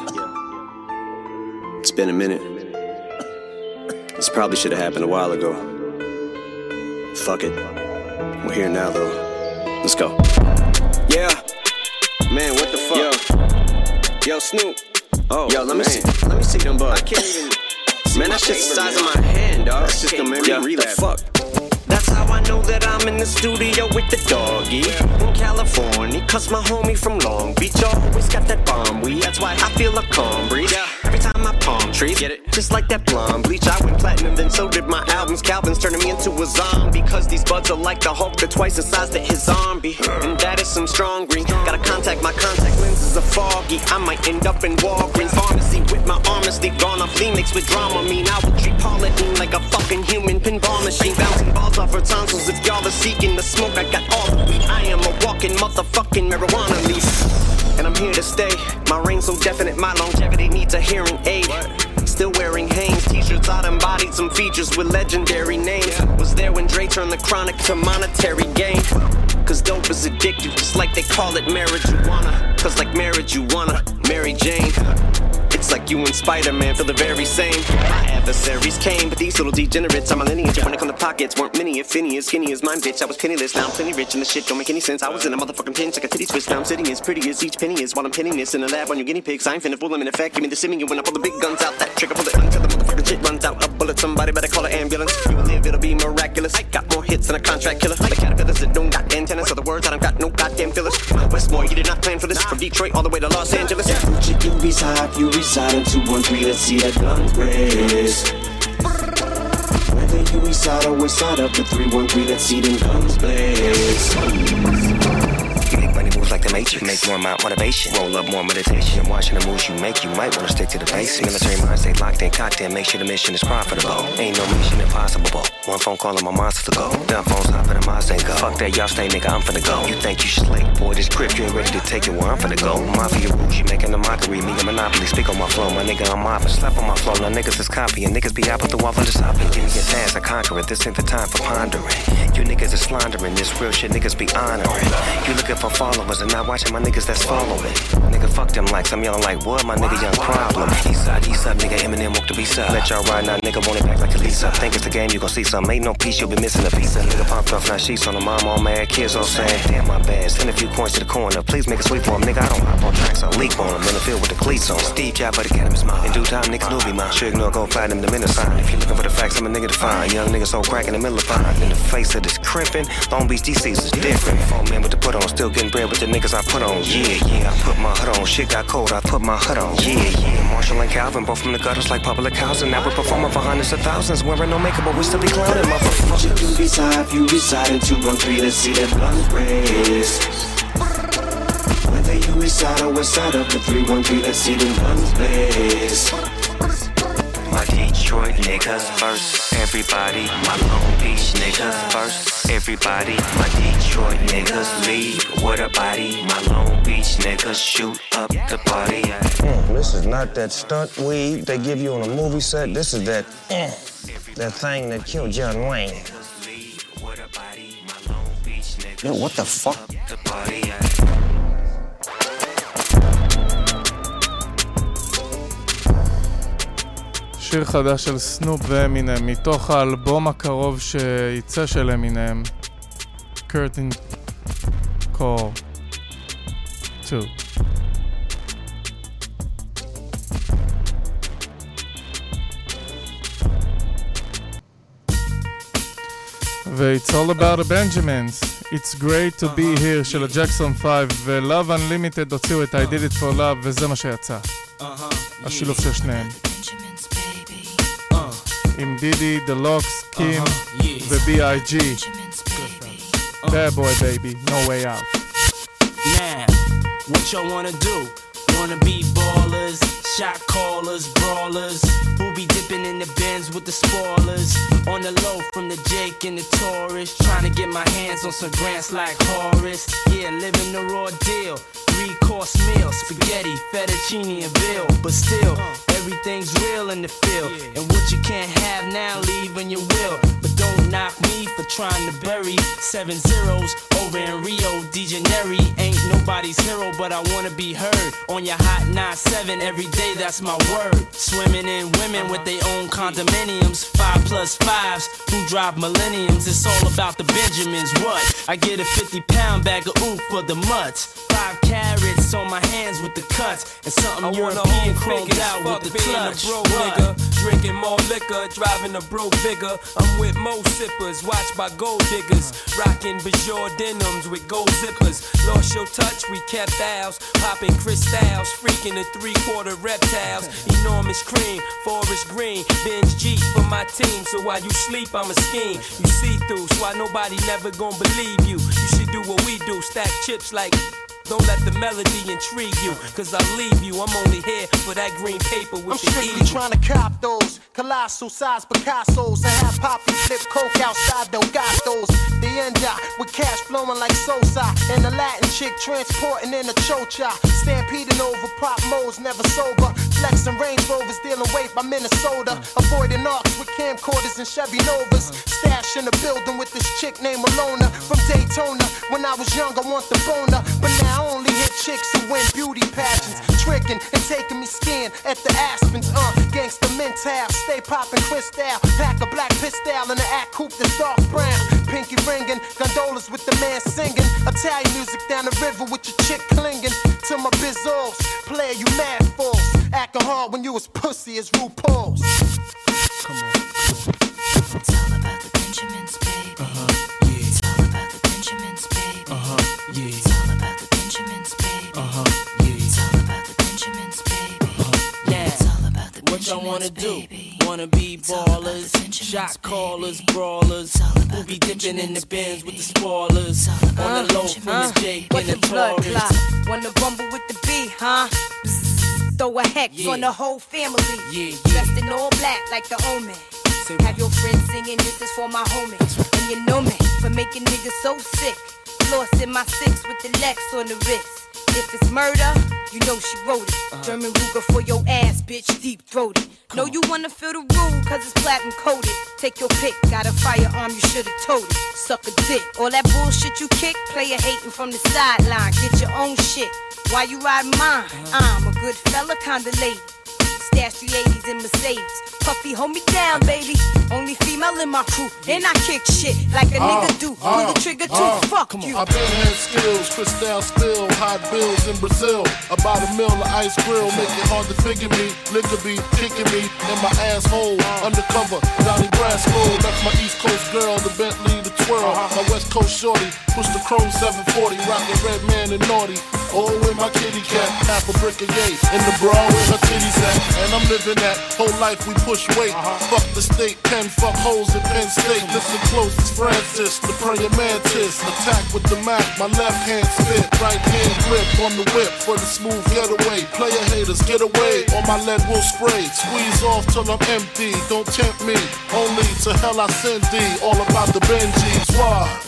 It's been a minute. This probably should have happened a while ago. Fuck it. We're here now, though. Let's go. Yeah. Man, what the fuck? Yo, Yo Snoop. Oh, Yo, let me see. Let me see them bugs. I can't even. Man, that's just the size of my hand, dog. That's just gonna make me relapse. The fuck. That's how I know that I'm in the studio with the doggy in California. Cause my homie from Long Beach always got that bomb weed. That's why I feel a calm breeze. Every time I palm trees, get it? Just like that blonde bleach. I went platinum, then so did my albums. Calvin's turning me into a zombie. Cause these buds are like the Hulk, they're twice the size that his zombie. And that is some strong green. Gotta contact my contact lenses are foggy. I might end up in Walgreens pharmacy with my sleeve gone off. Lee mixed with drama. Mean I would treat Paula like a fucking human pinball machine. Bouncing balls off her tonsils. If y'all are seeking the smoke, I got all the weed. I am a walking motherfucking marijuana leaf. And I'm here to stay. My reign so definite, my longevity needs a hearing aid. Still wearing Hanes t-shirts, I embodied some features with legendary names. Was there when Dre turned the chronic to monetary gain. Cause dope is addictive, just like they call it marijuana. Cause like marriage, you wanna Mary Jane. It's like you and Spider-Man feel the very same. My adversaries came, but these little degenerates are my lineage. When it come to pockets, weren't many, if any, as skinny as mine, bitch. I was penniless, now I'm plenty rich, and the shit don't make any sense. I was in a motherfucking pinch like a titty twist. Now I'm sitting as pretty as each penny is while I'm pinning this in a lab on your guinea pigs. I ain't finna fool them in effect. Give me the simming when I pull the big guns out. That trigger pull it until the motherfucking shit runs out. A bullet, somebody better call an ambulance. You live, it'll be miraculous. I got more hits than a contract killer. The caterpillars that don't got antennas, so the words I don't got no goddamn fillers. Westmore, you did not plan for this. From Detroit all the way to Los Angeles. Gucci, you reside, you reside in 213, let's see that gun raise. Whether you reside or west side up to 313, let's see them guns blaze. Moves like the Matrix. Make more amount motivation. Roll up more meditation. Watching the moves you make, you might wanna stick to the basics. Military mind stay locked in, cocked in. Make sure the mission is profitable. Ain't no mission impossible. Bro. One phone call and my monster to go. Done phones hop in my and go. Fuck that, y'all stay, nigga. I'm finna go. You think you slick, boy? This grip, you ain't ready to take it where I'm finna go. Mafia rules, you making a mockery. Me a monopoly. Speak on my flow, my nigga. I'm off. Slap on my flow. Now niggas is copying. Niggas be out with the wall for the. Give me a task, I conquer it. This ain't the time for pondering. You niggas is slandering. This real shit, niggas be honoring. You looking for followers and not watching my niggas that's following. Nigga, fuck them likes. I'm yelling like, what? My nigga, young problem. East side, east side, nigga, Eminem walk the beast side. Let y'all ride now, nigga, want it back like a Lisa. Think it's the game, you gon' see some. Ain't no piece, you'll be missing a piece. Nigga popped off, now sheets on the mom, all mad. Kids all saying, damn, my bad. Send a few coins to the corner. Please make a sweep for him, nigga. I don't hop on tracks, I leap on him. In the field with the cleats on. Steve Jobs, but the cannabis mine. In due time, niggas knew be mine. Sure ignore, go find them the minute sign. If you looking for the facts, I'm a nigga to find. Young nigga so crack in the middle of fine. In the face of this crimping, Long Beach DC's is different. Four men with the put on, still getting bread with the niggas I put on. Yeah, yeah, I put my hood on. Shit got cold, I put my hood on. Yeah, yeah. Marshall and Calvin, both from the gutters like public housing. Now we're performing for hundreds of thousands, wearing no makeup, but we still be clowning, motherfuckers. You reside, you reside in 213, let's see that blunt raise. Whether you reside or west side of the 313, let's see the guns blaze. My Detroit niggas first, everybody. My Long Beach niggas first, everybody. My Detroit niggas lead with a body. My Long Beach niggas shoot up the party. Mm, this is not that stunt weed they give you on a movie set. This is that mm, that thing that killed John Wayne. Yo, what the fuck? שיר חדש של סנופ ואמינם, מתוך האלבום הקרוב שייצא של אמינם, קרטין קור 2. ו-It's all about the Benjamins. It's great to be here של הג'קסון 5 ו-Love Unlimited הוציאו את I did it for love וזה מה שיצא. השילוב של שניהם. Imdidi, the LOX, Kim, uh-huh. yeah. the B.I.G. Uh-huh. Bad boy, baby, no way out. Now, what y'all wanna do? Wanna be ball shot callers, brawlers, who be dipping in the bins with the spoilers. On the low from the Jake and the Taurus, trying to get my hands on some grants like Horace. Yeah, living the raw deal. Three course meal, spaghetti, fettuccine, and veal. But still, everything's real in the field. And what you can't have now, leave when you will. Don't knock me for trying to bury seven zeros over in Rio de Janeiro. Ain't nobody's hero, but I wanna be heard on your hot 9-7 every day. That's my word. Swimming in women with their own condominiums, five plus fives who drive millenniums. It's all about the Benjamins. What? I get a 50 pound bag of oof for the mutts. Five carats on my hands with the cuts, and something I European chromed out with the clutch. a broke nigga, drinking more liquor, driving a broke bigger. I'm with mo sippers, watched by gold diggers, rocking Bajor denims with gold zippers. Lost your touch, we kept ours, popping crystals, freaking the three quarter reptiles. Enormous cream, forest green, binge Jeep for my team. So while you sleep, I'm a scheme. You see through, so why nobody never gonna believe you. You should do what we do, stack chips like. Don't let the melody intrigue you, cause I leave you. I'm only here for that green paper with I'm the strictly trying to cop those colossal size Picasso's I have Poppy flip coke outside Delgados. The end up with cash flowing like Sosa and the Latin chick transporting in a chocha. Stampeding over pop modes, never sober. Flexing Range Rovers, dealing weight by Minnesota. Avoiding arcs with camcorders and Chevy Novas. Stash in the building with this chick named Malona from Daytona. When I was young, I want the boner, but now I only hit chicks who win beauty pageants. Tricking and taking me skiing at the Aspens. Uh, gangsta mental, stay popping crystal. Pack a black pistol and an act coupe that's dark brown. Pinky ringing, gondolas with the man singing. Italian music down the river with your chick clinging to my bizzles. Player, you mad fools. Acting hard when you as pussy as RuPaul's. Come on. It's all What y'all wanna do? baby. Wanna be ballers, shot callers, brawlers, We'll be dipping in the bins with the spoilers. On the low from the Jake What and the the blood Taurus. clot? Wanna rumble with the B, huh? Throw a hex Yeah. on the whole family. Yeah, Dressed in all black like the omen. Have your friends singing, this is for my homies. And you know me for making niggas so sick. Lost in my six with the Lex on the wrist. If it's murder, you know she wrote it. Uh-huh. German Ruger for your ass, bitch, deep throated. Know you wanna feel the room, cause it's platinum coated. Take your pick, got a firearm, you should've told it. Suck a dick. All that bullshit you kick, player hating from the sideline. Get your own shit. Why you ride mine? Uh-huh. I'm a good fella, kinda lady. Stash 380s in Mercedes. Puffy, hold me down, baby. Only female in my crew. And I kick shit like a nigga do. Pull the trigger too. uh, Fuck you. I been had skills, crystal spill, hot bills in Brazil. About a mill of ice grill, make it hard to figure me. Liquor be kicking me in my asshole. Undercover, Donnie Brasco. That's my East Coast girl, the Bentley, the twirl. My West Coast shorty, push the chrome 740, rockin' red man and naughty. Oh, with my kitty cat, half a brick of yay. In the bra with her titties at. And I'm living that whole life we push weight. Uh-huh. Fuck the state, pen, fuck holes in Penn State. Listen close, it's Francis, the praying mantis. Attack with the Mac, my left hand spit, right hand grip on the whip for the smooth getaway. Player haters, get away, or my lead will spray. Squeeze off till I'm empty, don't tempt me. Only to hell I send thee, all about the Benjis. Why?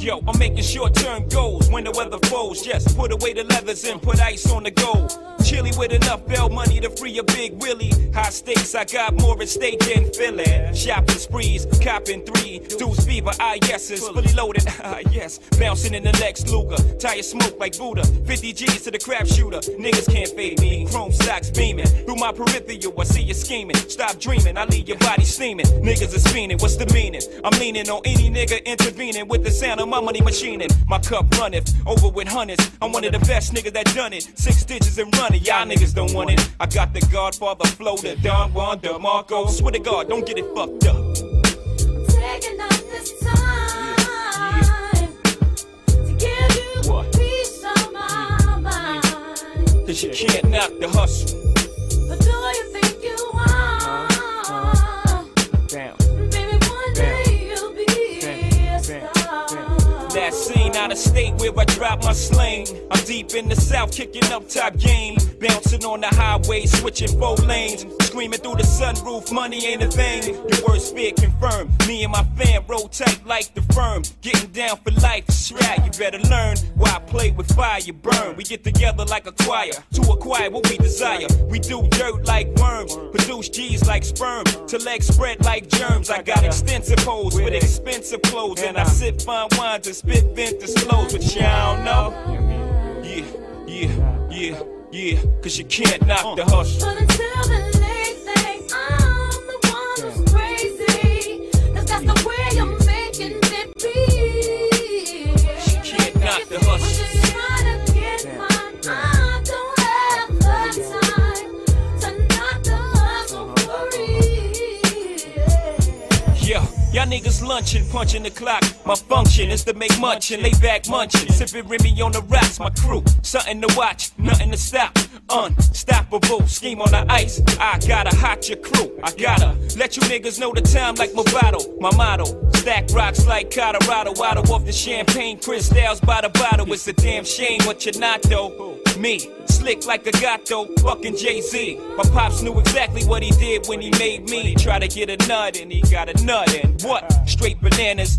Yo, I'm making short term goals when the weather falls. Yes, put away the leathers and put ice on the gold. Chilly with enough bell money to free a big Willie. High stakes, I got more at stake than Philly. Shopping sprees, copping three. Deuce fever, ah yeses, fully loaded, ah yes. Bouncing in the Lex Luger, tire smoke like Buddha. 50 G's to the crap shooter. Niggas can't fade me. Chrome socks beaming. Through my peripheral, I see you scheming. Stop dreaming, I leave your body steaming. Niggas is fiending, what's the meaning? I'm leaning on any nigga intervening with the sound of my money machining. My cup runneth over with hundreds. I'm one of the best niggas that done it. Six digits and running, y'all niggas don't want it. I got the Godfather flow, the Don Juan, the Marco. Swear to God, don't get it fucked up. Taking up this time to give you peace of my. Cause you can't knock the hustle. Last seen out of state where I drop my sling. I'm deep in the south, kicking up top game. Bouncing on the highway, switching four lanes. Screaming through the sunroof, money ain't a thing. Your worst fear confirmed. Me and my fam roll tight like the firm. Getting down for life, right. You better learn. Why I play with fire, burn. We get together like a choir to acquire what we desire. We do dirt like worms, produce G's like sperm. To legs spread like germs. I got extensive hoes with expensive clothes. And I sip fine wines and spit vintage flows. But y'all don't know. Yeah, yeah, yeah, yeah. Cause you can't knock the hustle. But until they think I'm the one who's crazy. 'Cause that's the way you're making it be. Can't knock the hustle. Y'all niggas lunching, punching the clock. My function is to make much and lay back munching. Sipping Remy on the rocks, my crew. Something to watch, nothing to stop. Unstoppable, scheme on the ice. I gotta hot your crew. I gotta let you niggas know the time like my Movado. My motto, stack rocks like Colorado. Out off the champagne, crystals by the bottle. It's a damn shame what you're not though. Me, slick like a gato, fucking Jay Z. My pops knew exactly what he did when he made me. Try to get a nut and he got a nut and what? Straight bananas.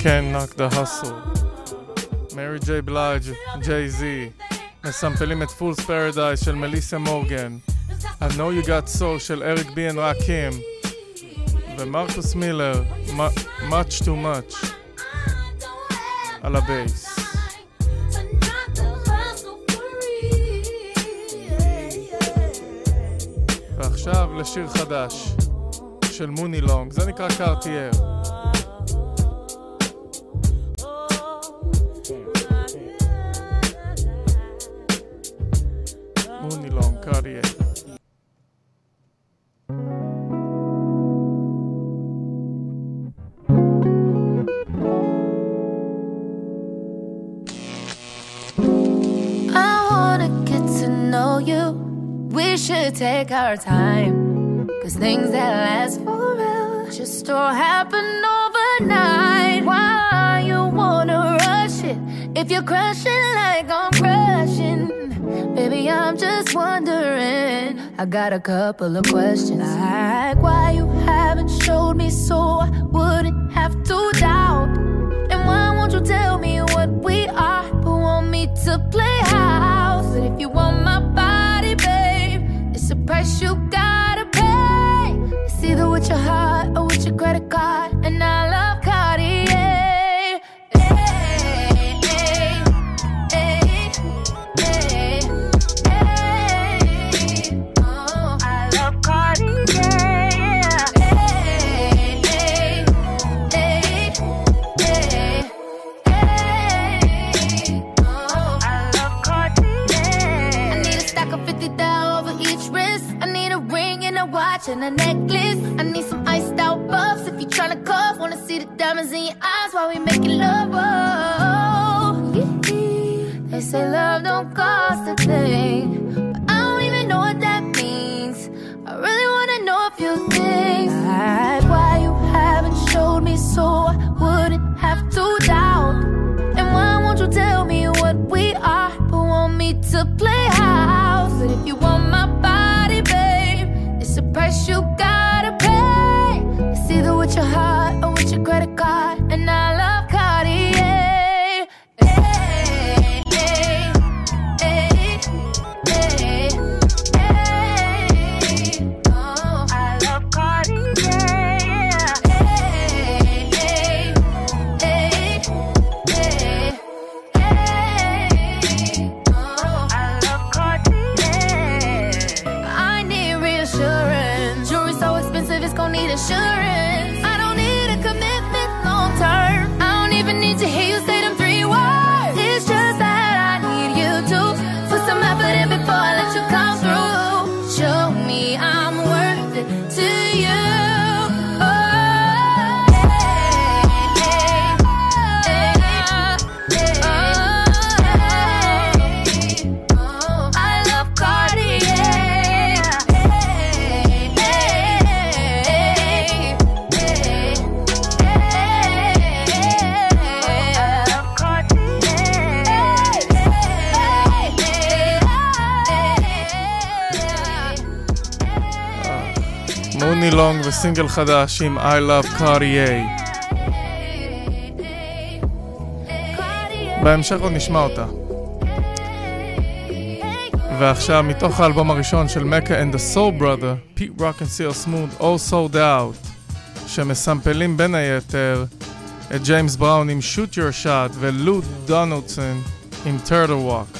כן, נק דה הסל. מרי ג'יי בלאג', ג'יי זי, מסמפלים את פולס פרדייס של מליסה מורגן, I know you got soul של אריק בי אנד ראקים, ומרקוס מילר, much too much, על הבייס. ועכשיו לשיר חדש של מוני לונג, זה נקרא קארטייר. We should take our time. Cause things that last forever just don't happen overnight. Why you wanna rush it? If you're crushing like I'm crushing. Baby, I'm just wondering. I got a couple of questions. Like why you haven't showed me so I wouldn't have to doubt. And why won't you tell me what we are, but want me to play house? But if you want my body, babe, it's a price you gotta pay. It's either with your heart or with your credit card, and I love and a necklace. I need some iced out buffs if you tryna cuff. Wanna see the diamonds in your eyes while we making love. Oh. They say love don't cost a thing. But I don't even know what that means. I really wanna know a few things. Like why you haven't showed me so I wouldn't have to doubt. And why won't you tell me what we are, but want me to play לונג וסינגל חדש עם I Love Cartier. בהמשך עוד נשמע אותה. ועכשיו מתוך האלבום הראשון של מקה and the Soul Brother, פיט רוק and סיר סמוד, All Sold Out, שמסמפלים בין היתר את ג'יימס בראון עם Shoot Your Shot ולוד דונלדסון עם Turtle Walk.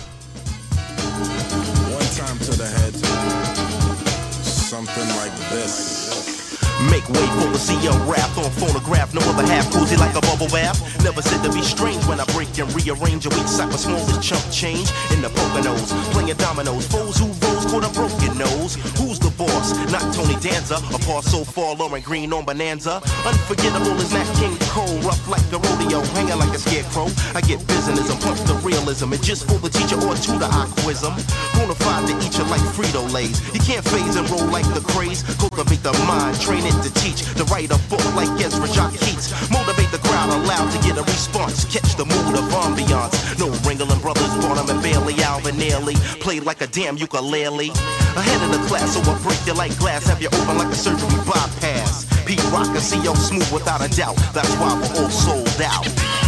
Way for the CEO rap on phonograph. No other half cozy like a bubble bath. Never said to be strange when I break and rearrange a weak sack of smallest chump change in the Poconos. Playing dominoes. Foes who rose caught a broken nose. Who's the boss? Not Tony Danza. a Apart so far, Lorne Greene on Bonanza. Unforgettable is Nat King Cole. Rough like the rodeo. Hanging like a scarecrow. I get business and punch the realism. And just for the teacher or tutor, I quiz 'em. Bonafide to eat you like Frito Lays. You can't phase and roll like the craze. Cultivate the mind, train it to teach. To write a book like Ezra Jack Keats. Motivate the crowd allowed to get a response. Catch the of ambiance. No Ringling Brothers, Barnum and Bailey, Alvin Ailey. Played like a damn ukulele. Ahead of the class, so I break you like glass. Have you open like a surgery bypass. Pete Rock and CL Smooth without a doubt. That's why we're all sold out.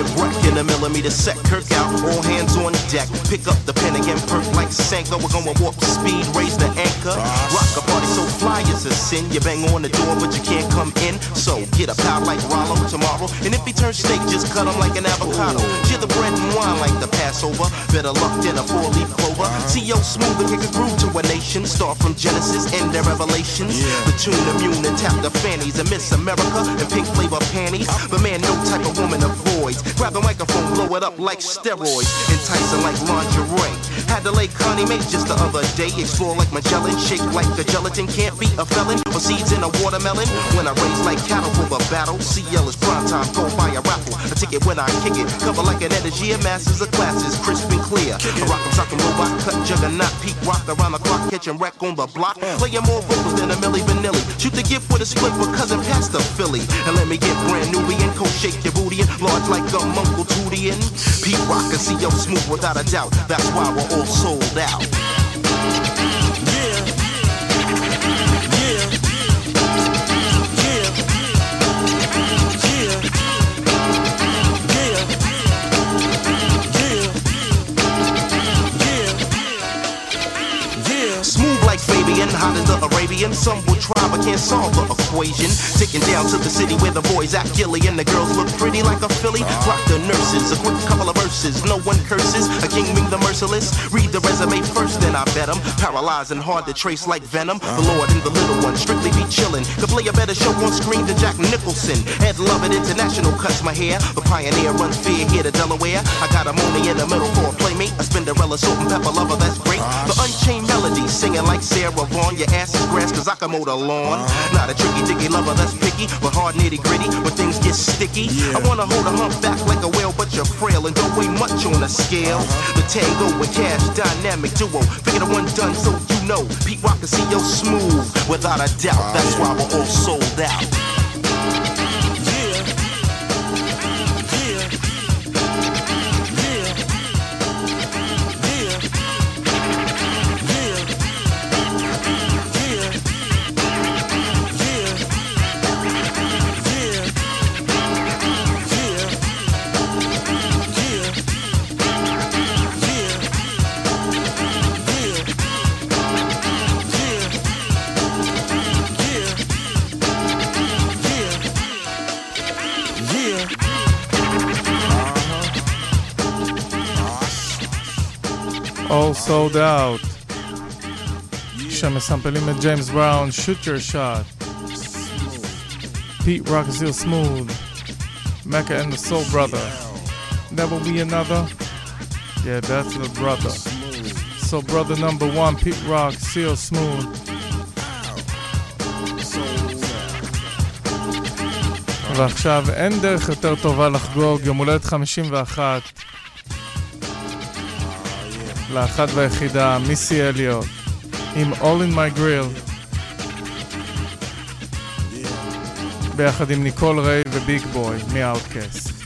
Get wrecked in a millimeter set. Kirk out, all hands on deck. Pick up the pen again, perk like Sanka. We're going warp speed, raise the anchor. Rock a party so fly is a sin. You bang on the door, but you can't come in. So get a pal like Rollo tomorrow. And if he turns steak, just cut him like an avocado. Cheer the bread and wine like the Passover. Better luck than a four leaf clover. CL smooth and kick a groove to a nation. Start from Genesis, end to Revelations. The tune immune and tap the fannies. And Miss America and pink flavor panties. But man, no type of woman avoids. Grab the microphone, blow it up like steroids. Enticing like lingerie. Had to lay Connie Mae just the other day. Explore like Magellan, shake like the gelatin. Can't be a felon or seeds in a watermelon. When I raise like cattle for the battle, CL is prime time. Go buy a raffle. A ticket when I kick it. Cover like an energy and masses of classes. Crisp and clear. A rock, I'm talking robot, cut juggernaut. Peak rock around the clock, catching wreck on the block. Playing more vocals than a Milli Vanilli. Shoot the gift with a split, but cousin past the Philly. And let me get brand new and co shake your booty and large like a Uncle Tootie and Pete Rock and CL Smooth without a doubt. That's why we're all sold out. Like hot as the Arabian. Some will try but can't solve the equation. Taking down to the city where the boys act Gilly and the girls look pretty like a filly. Rock the nurses, a quick couple of verses. No one curses, a king being the merciless. Read the resume first, then I bet 'em. Paralyzed and hard to trace like venom. The Lord and the little one strictly be chillin'. Could play a better show on screen than Jack Nicholson. Ed Lovett International cuts my hair. The pioneer runs fear here to Delaware. I got a money in the middle for a playmate. A Spinderella, salt and pepper lover, that's great. The unchained melody, singing like Sarah Vaughan. Your ass is grass, cause I can mow the lawn. Uh-huh. Not a tricky dicky lover that's picky, but hard nitty gritty when things get sticky. I wanna hold a hump back like a whale, but you're frail and don't weigh much on a scale. Uh-huh. The tango and cash dynamic duo. Figure the one done so you know. Pete Rock and CL smooth, without a doubt. That's why we're all sold out. All sold out. שמסמפלים את ג'יימס בראון, shoot your shot. Rock is still smooth. Mecca and the Soul Brother. That will be another. Yeah, that's the brother. So brother number one, Pete Rock, still smooth. ועכשיו אין דרך יותר טובה לחגוג יום הולדת 51 לאחת והיחידה, מיסי אליוט, עם All in my grill, ביחד עם ניקול ריי וביג בוי מאוטקאסט.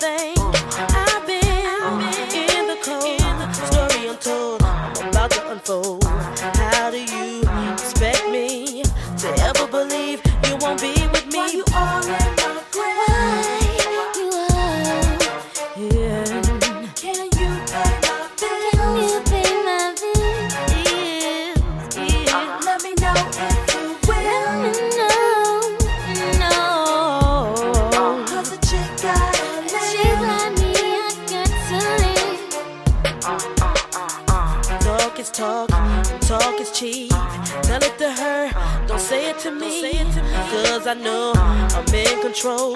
Let I know I'm in control.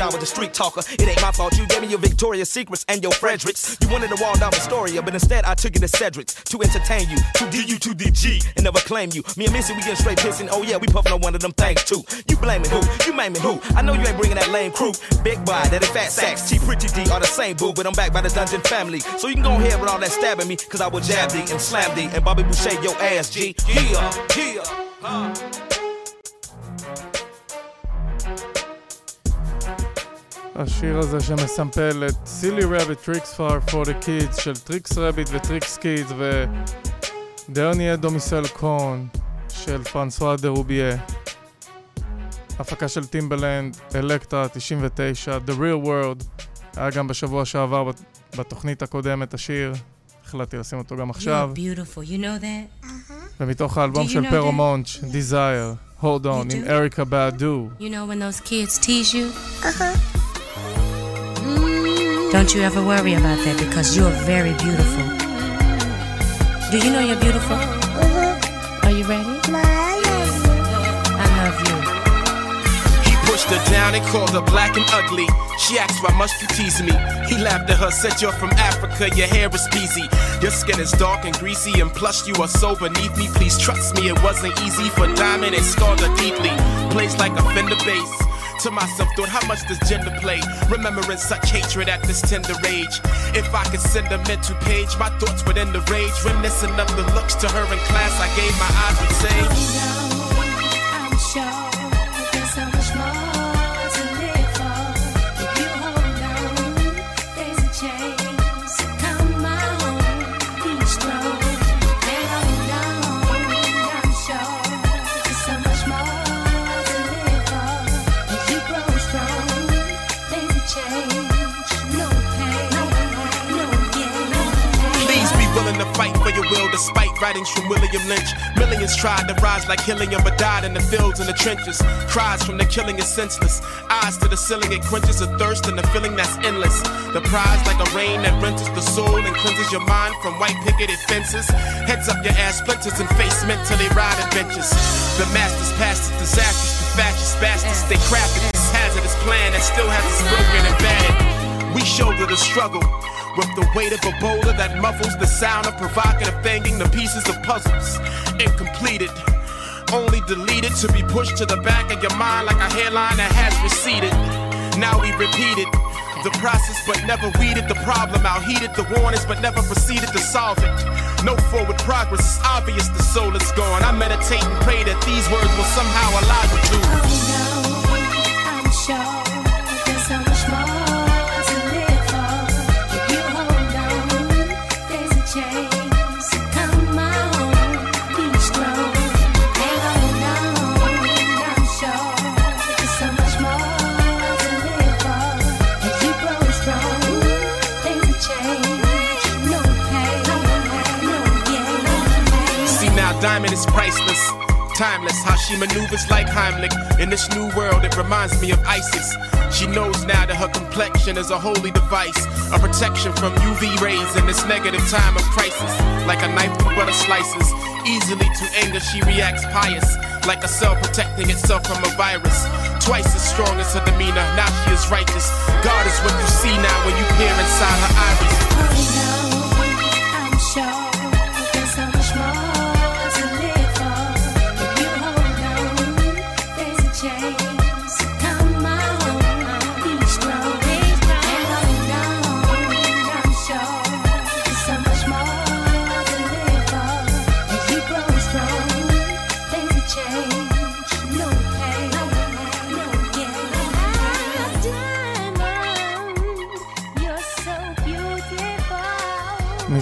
I was a street talker. It ain't my fault. You gave me your Victoria's Secrets and your Fredericks. You wanted to Waldorf Astoria, but instead I took it to Cedric's to entertain you, to DU, to DG, and never claim you. Me and Missy, we get straight pissing. Oh yeah, we puffin' on one of them things too. You blaming who? You maiming who? I know you ain't bringing that lame crew. Big boy, that is fat sacks. T Pretty D are the same boo, but I'm back by the dungeon family. So you can go ahead with all that stabbing me, cause I will jab thee and slam thee and Bobby Boucher your ass, G. Yeah, yeah. השיר הזה שמסמפל את סילי רביט טריקס פאר פור דה קידס של טריקס רביט וטריקס קידס ודרניה דומיסל קון של פרנסואה דה רוביה הפקה של טימבלנד, אלקטרה 99, The Real World היה גם בשבוע שעבר בת- בתוכנית הקודמת השיר החלטתי לשים אותו גם עכשיו you know that? ומתוך האלבום Do you של know פרומונץ', Desire, Hold On, עם? אריקה באדו You know when those kids tease you? Uh-huh. Don't you ever worry about that because you're very beautiful. Do you know you're beautiful? Mm-hmm. Are you ready? My name. I love you. He pushed her down and called her black and ugly. She asked, Why must you tease me? He laughed at her, said, You're from Africa, your hair is peasy. Your skin is dark and greasy, and plus you are so beneath me. Please trust me, it wasn't easy for Diamond, it scarred her deeply. Plays like a fender bass. To myself, thought, how much does gender play? Remembering such hatred at this tender age. If I could send a mental page, my thoughts would end the rage. Reminiscent of the looks to her in class, I gave my eyes would say. I'm sure fight for your will despite writings from William Lynch. Millions tried to rise like Hillian but died in the fields and the trenches. Cries from the killing is senseless. Eyes to the ceiling, it quenches a thirst and a feeling that's endless. The prize like a rain that renters the soul and cleanses your mind from white picketed fences. Heads up your ass splinters and face mentally ride adventures. The masters past is disastrous, the fascist bastards. They crafted this hazardous plan that still has us broken and battered. We shoulder the struggle. With the weight of a boulder that muffles the sound of provocative banging the pieces of puzzles. Incompleted, only deleted to be pushed to the back of your mind like a hairline that has receded. Now we repeat it. The process, but never weeded the problem out. Heeded the warnings, but never proceeded to solve it. No forward progress, it's obvious the soul is gone. I meditate and pray that these words will somehow allow you to. I'm sure Diamond is priceless. Timeless, how she maneuvers like Heimlich. In this new world, it reminds me of ISIS. She knows now that her complexion is a holy device, a protection from UV rays in this negative time of crisis. Like a knife through butter slices, easily to anger she reacts pious, like a cell protecting itself from a virus. Twice as strong as her demeanor, now she is righteous. God is what you see now when you peer inside her iris.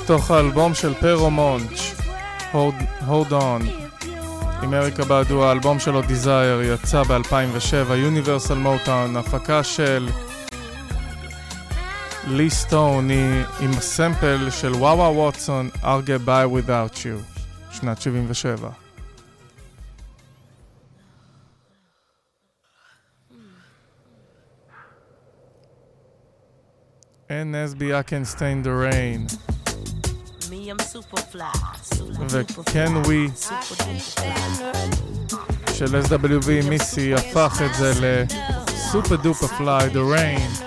מתוך האלבום של פרומונץ', Hold- Hold On. עם אריקה בעדו, האלבום שלו Desire יצא ב-2007, Universal Motown, הפקה של לי סטון עם הסמפל של וואווה ווטסון, I'll get by without you, שנת 77. NSB I can stain the rain. וכן ווי של SWV מיסי הפך את זה לסופר דופר פליי, The Rain,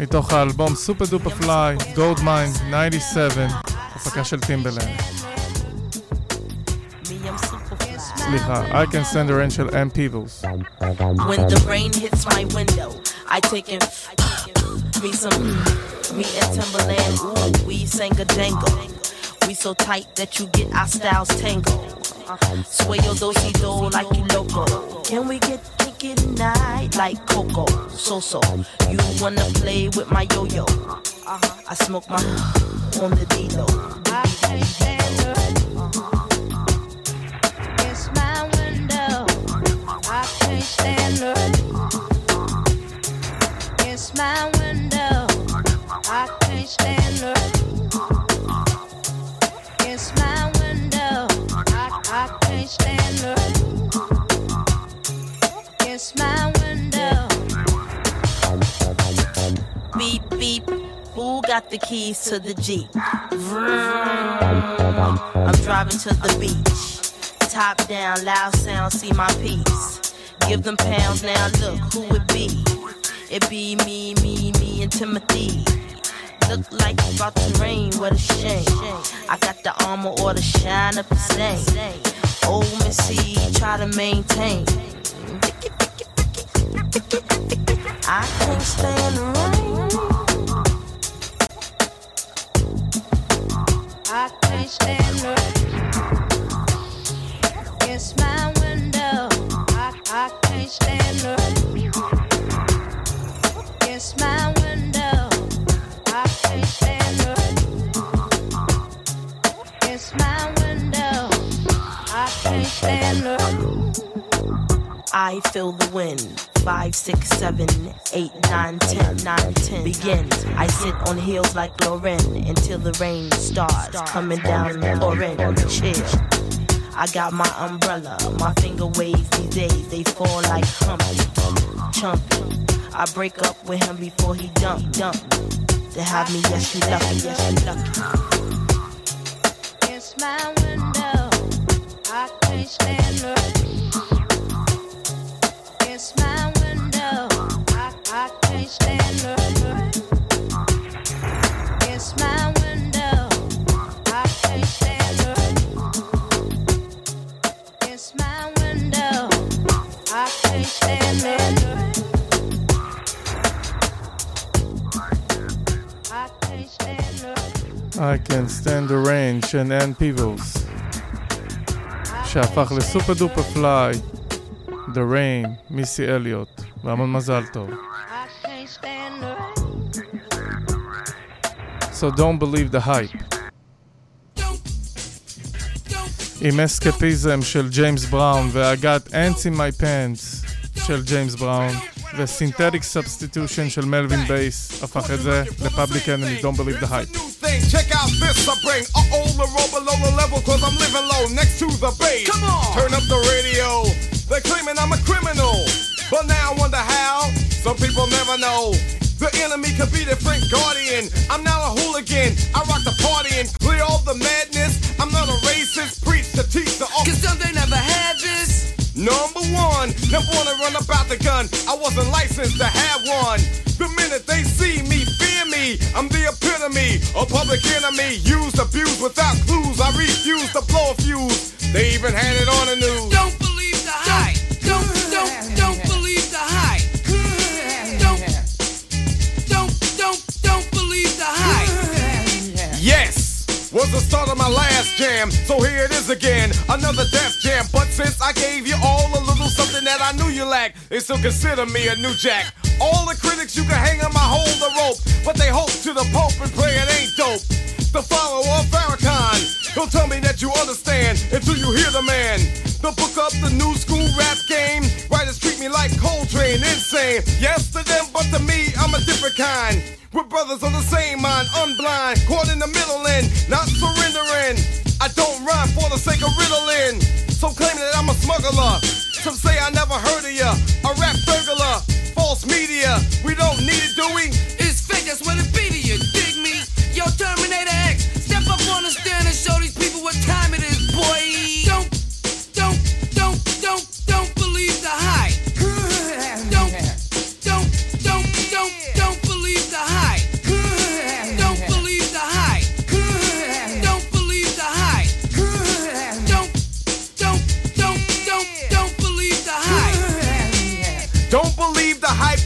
מתוך האלבום סופר דופר פליי, Gold Mine 97, הפקה של טימבלנד. סליחה, I can stand the rain של M. Peebles. When the rain hits my window, I take in me some me and Timbaland. Ooh, we sang a jangle. We so tight that you get our styles tangled. Sway your do-si do like you loco. Can we get kinky tonight like Coco? So so. You wanna play with my yo-yo? I smoke my on the D-Lo. I can't stand it. It's my window. I can't stand it. It's my window. I, can't stand it. It's my window. Beep beep. Who got the keys to the Jeep? Vroom. I'm driving to the beach. Top down, loud sound, see my piece. Give them pounds now, look who it be. It be me, me, me, and Timothy. Look like it's about to rain, what a shame. I got the armor or the shine up the same. Old Missy, try to maintain. I can't stand the rain. I can't stand it. It's my window. I, I can't stand the It's I feel the wind. Five, six, seven, eight, nine, ten, nine, ten. Begin. I sit on heels like Lauryn until the rain starts coming down orange. Chill. I got my umbrella. My finger waves these days. They fall like Humpty. Chumpy. I break up with him before he dump, dump. To have me, yes, you lucky, yes, you lucky. It's my window. I can't stand it. It's my window. I, I can't stand it. I can stand the rain של אן פיבלס שהפך לסופר דופר פליי The Rain, מיסי אליוט והמון מזל טוב. So don't believe the hype. עם אסקפיזם של ג'יימס בראון got ants in my pants של ג'יימס בראון וסינתטיק סאבסטיטושן של מלווין בייס הפך את זה לפאבליק אנמי Don't believe the hype thing. Check out this I bring. Uh oh, the roll below the level, cause I'm living low next to the base. Come on! Turn up the radio. They're claiming I'm a criminal. But now I wonder how. Some people never know. The enemy could be their friend guardian. I'm not a hooligan. I rock the party and clear all the madness. I'm not a racist. Preach to teach the Cause some they never had this. Number one, never wanna run about the gun. I wasn't licensed to have one. The minute they see me, fear me. I'm the epitome, a public enemy. Used, abused without clues. I refuse to blow a fuse. They even had it on the news. Don't believe the hype. Don't, don't, don't was the start of my last jam. So here it is again, another death jam. But since I gave you all a little something that I knew you lacked, they still consider me a new jack. All the critics you can hang on my hold the rope, but they hope to the Pope and pray it ain't dope. The follower of Farrakhan, don't tell me that you understand until you hear the man. Don't book up the new school rap game. Writers treat me like Coltrane, insane. Yes to them, but to me, I'm a different kind. We're brothers of the same mind, unblind, caught in the middle and not surrendering. I don't rhyme for the sake of riddling. So claim that I'm a smuggler. Some say I never heard of ya. A rap burglar, false media. We don't need it, do we? It's fake, that's what it be to you. Dig me? Yo, Terminator X, step up on the stand and show these people what time it is, boy.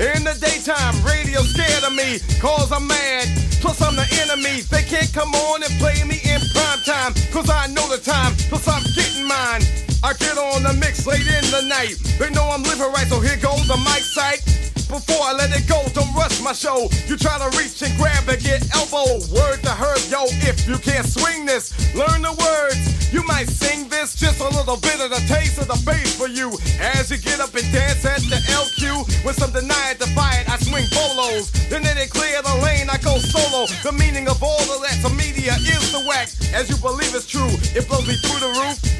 In the daytime, radio scared of me, cause I'm mad. Plus, I'm the enemy. They can't come on and play me in prime time, cause I know the time, plus I'm getting mine. I get on the mix late in the night. They know I'm living right, so here goes the mic sight. Before I let it go, don't rush my show. You try to reach and grab and get elbow. Word to herb, yo, if you can't swing this, learn the words. You might sing this, just a little bit of the taste of the bass for you. As you get up and dance at the LQ, when some deny it, defy it, I swing bolos. Then they clear the lane, I go solo. The meaning of all of that to media is the whack. As you believe it's true, it blows me through the roof.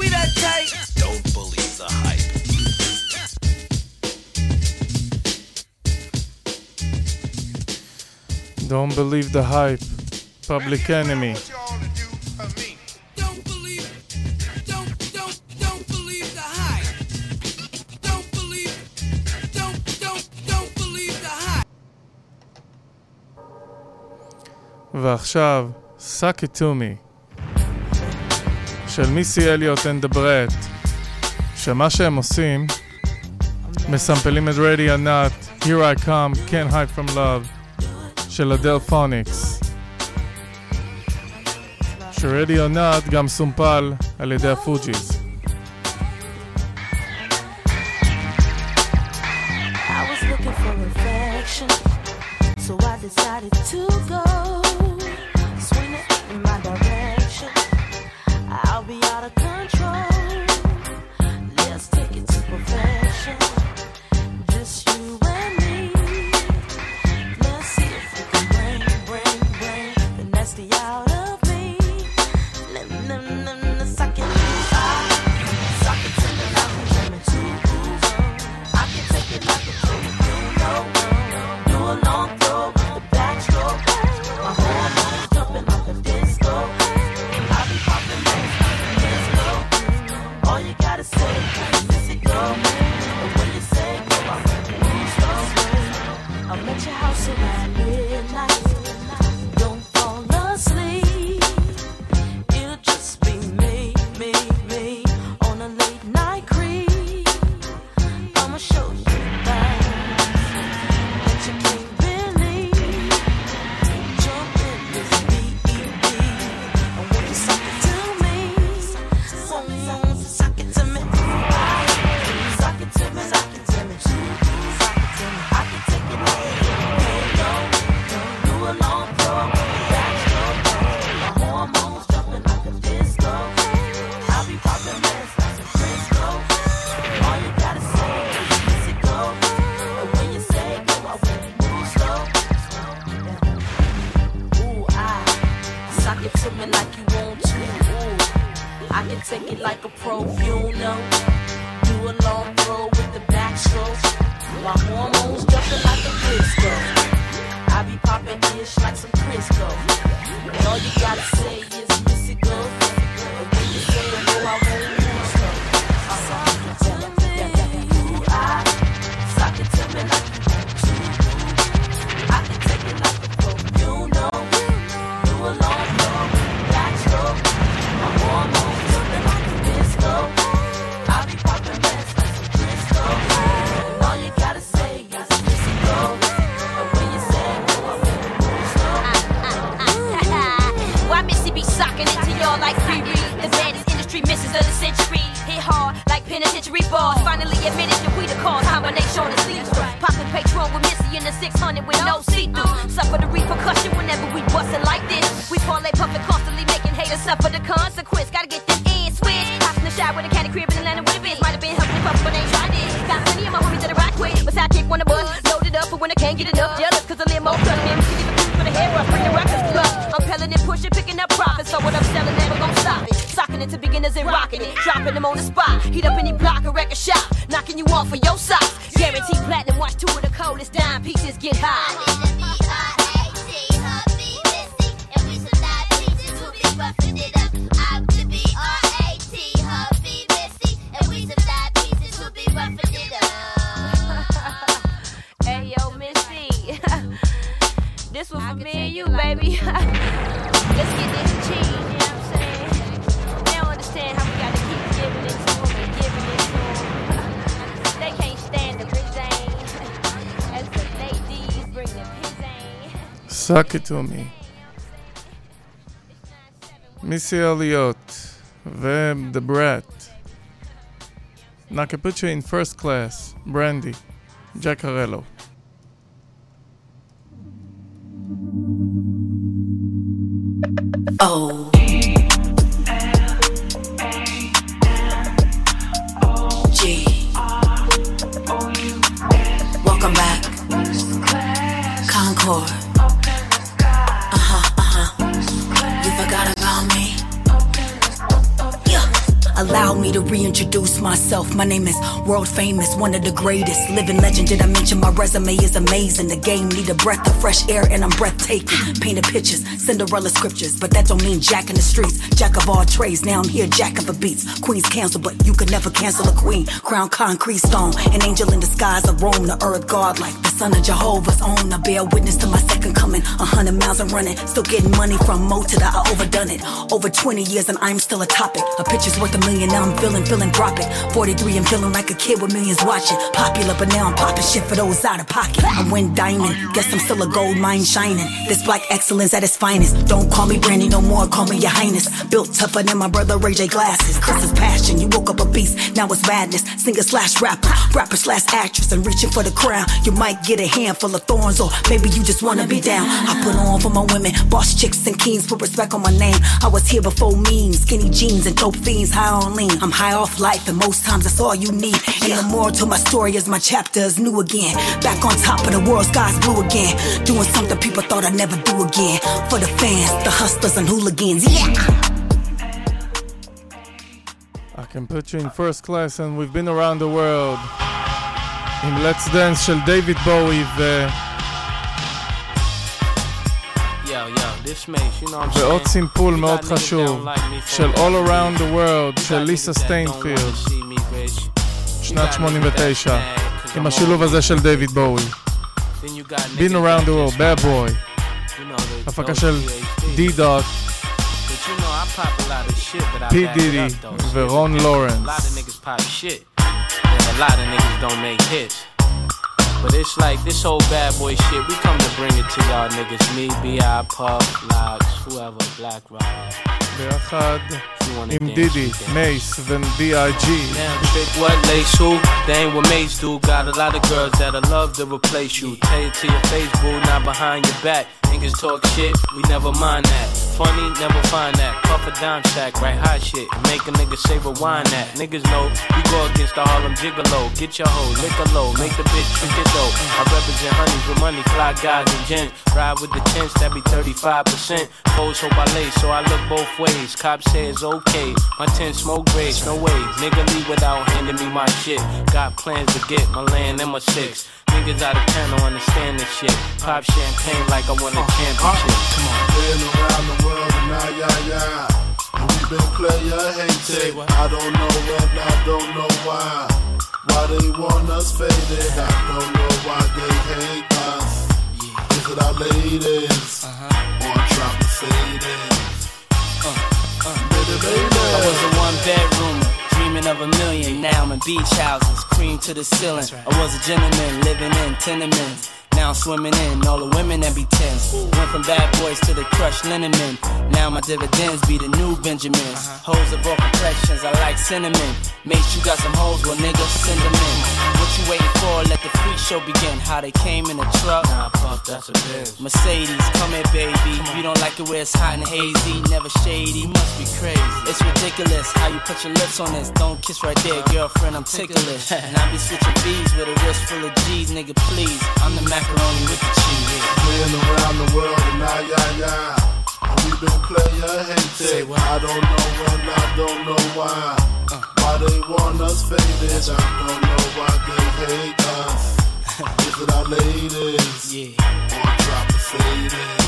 we Don't believe the hype, public enemy. Don't believe, don't, don't, don't believe the hype. Don't believe, don't, don't, don't believe the hype. ועכשיו, Suck It To Me, של מיסי אליוט and the Bret, שמה שהם עושים, מסמפלים את רדיו נאט, Here I Come, Can't Hide From Love, של אדל פוניקס. שרדיו נאט גם סומפל על ידי הפוג'יז. Decided to go. יומי. מיסי אליוט ו-The Brat. נקפוצ'ה in first class, ברנדי, ג'ק הרלו. World famous, one of the greatest. Living legend, did I mention my resume is amazing? The game need a breath of fresh air, and I'm breathtaking. Painted pictures, Cinderella scriptures, but that don't mean jack in the streets. Jack of all trades, now I'm here Jack of the beats. Queen's cancel, but you could never cancel a queen. Crown concrete stone, an angel in disguise, a roam the earth godlike. The son of Jehovah's own. I bear witness to my second coming. A hundred miles and running. Still getting money from Mo to the I overdone it. Over 20 years and I'm still a topic. A picture's worth a million. Now I'm feeling, feeling profit. 43 and feeling like a kid with millions watching. Popular, but now I'm popping shit for those out of pocket. I win diamond. Guess I'm still a gold mine shining. This black excellence at its finest. Don't call me Brandy no more. Call me your highness. Built tougher than my brother Ray J. Glasses. Chris passion. You woke up a beast. Now it's madness. Singer slash rapper. Rapper slash actress and reaching for the crown. You might get a handful of thorns, or maybe you just wanna be down. I put on for my women, boss chicks and kings, put respect on my name. I was here before memes, skinny jeans and dope fiends, high on lean. I'm high off life, and most times that's all you need. And the moral to my story is my chapter is new again. Back on top of the world, sky's blue again. Doing something people thought I'd never do again. For the fans, the hustlers, and hooligans, yeah. can put you in first class and we've been around the world עם let's dance של דייוויד בואי ו... ועוד סימפול מאוד חשוב של All Around the World של ליסה סטיינפילד שנת 89 עם השילוב הזה של דייוויד בואי been around the world, bad boy הפקה של D-Dot I pop a lot of shit, but I P. Diddy, Veron Lawrence. A lot of niggas pop shit, and a lot of niggas don't make hits. But it's like this whole bad boy shit, we come to bring it to y'all niggas. Me, B.I., Puff, LOX, whoever, Black Rock. ביחד עם דידי, מייס ו-B.I.G. what lace who? They ain't what mates do. Got a lot of girls that I love to replace you. Tell it to your face, boo, not behind your back. Niggas talk shit, we never mind that. Funny, never find that. Puff a dime stack, right hot shit. Make a nigga say rewind that. Niggas know we go against the Harlem Gigolo. Get your hoe, lick a low, make the bitch trick it though. I represent honeys with money, fly guys and gents. Ride with the tents, that be 35%. Pose hope I lay, so I look both ways. Cops say it's okay. My tent smoke grades, no way. Nigga leave without handing me my shit. Got plans to get my land and my six. Niggas out of town don't understand this shit. Pop champagne like I won a championship. Uh, come on. Been around the world and now, yeah, yeah. And we been player hated. I don't know when, I don't know why. Why they want us faded. I don't know why they hate us. Is it our ladies? Uh-huh. Or try to fade I was a one bedroomer, dreaming of a million. Now I'm in beach houses, cream to the ceiling. I was a gentleman living in tenements. Now I'm swimming in all the women that be tense. Went from bad boys to the crushed linen men. Now my dividends be the new Benjamins. Uh-huh. Hoes of all complexions, I like cinnamon. Mate, you got some hoes, well nigga, send them in. What you waiting for? Let the freak show begin. How they came in a truck. Nah, puff, that's a bitch. Mercedes, come here, baby. You don't like it where it's hot and hazy, never shady. Must be crazy. It's ridiculous how you put your lips on this. Don't kiss right there, girlfriend. I'm ticklish. and I be switching B's with a wrist full of G's, nigga. Please, I'm the macaroni with the cheese. Been around the world and now, yeah, yeah. We been player hated. I don't know when, I don't know why. Uh. Why they want us faded. I don't know why they hate us. Is it our ladies? Yeah. Or drop the faded?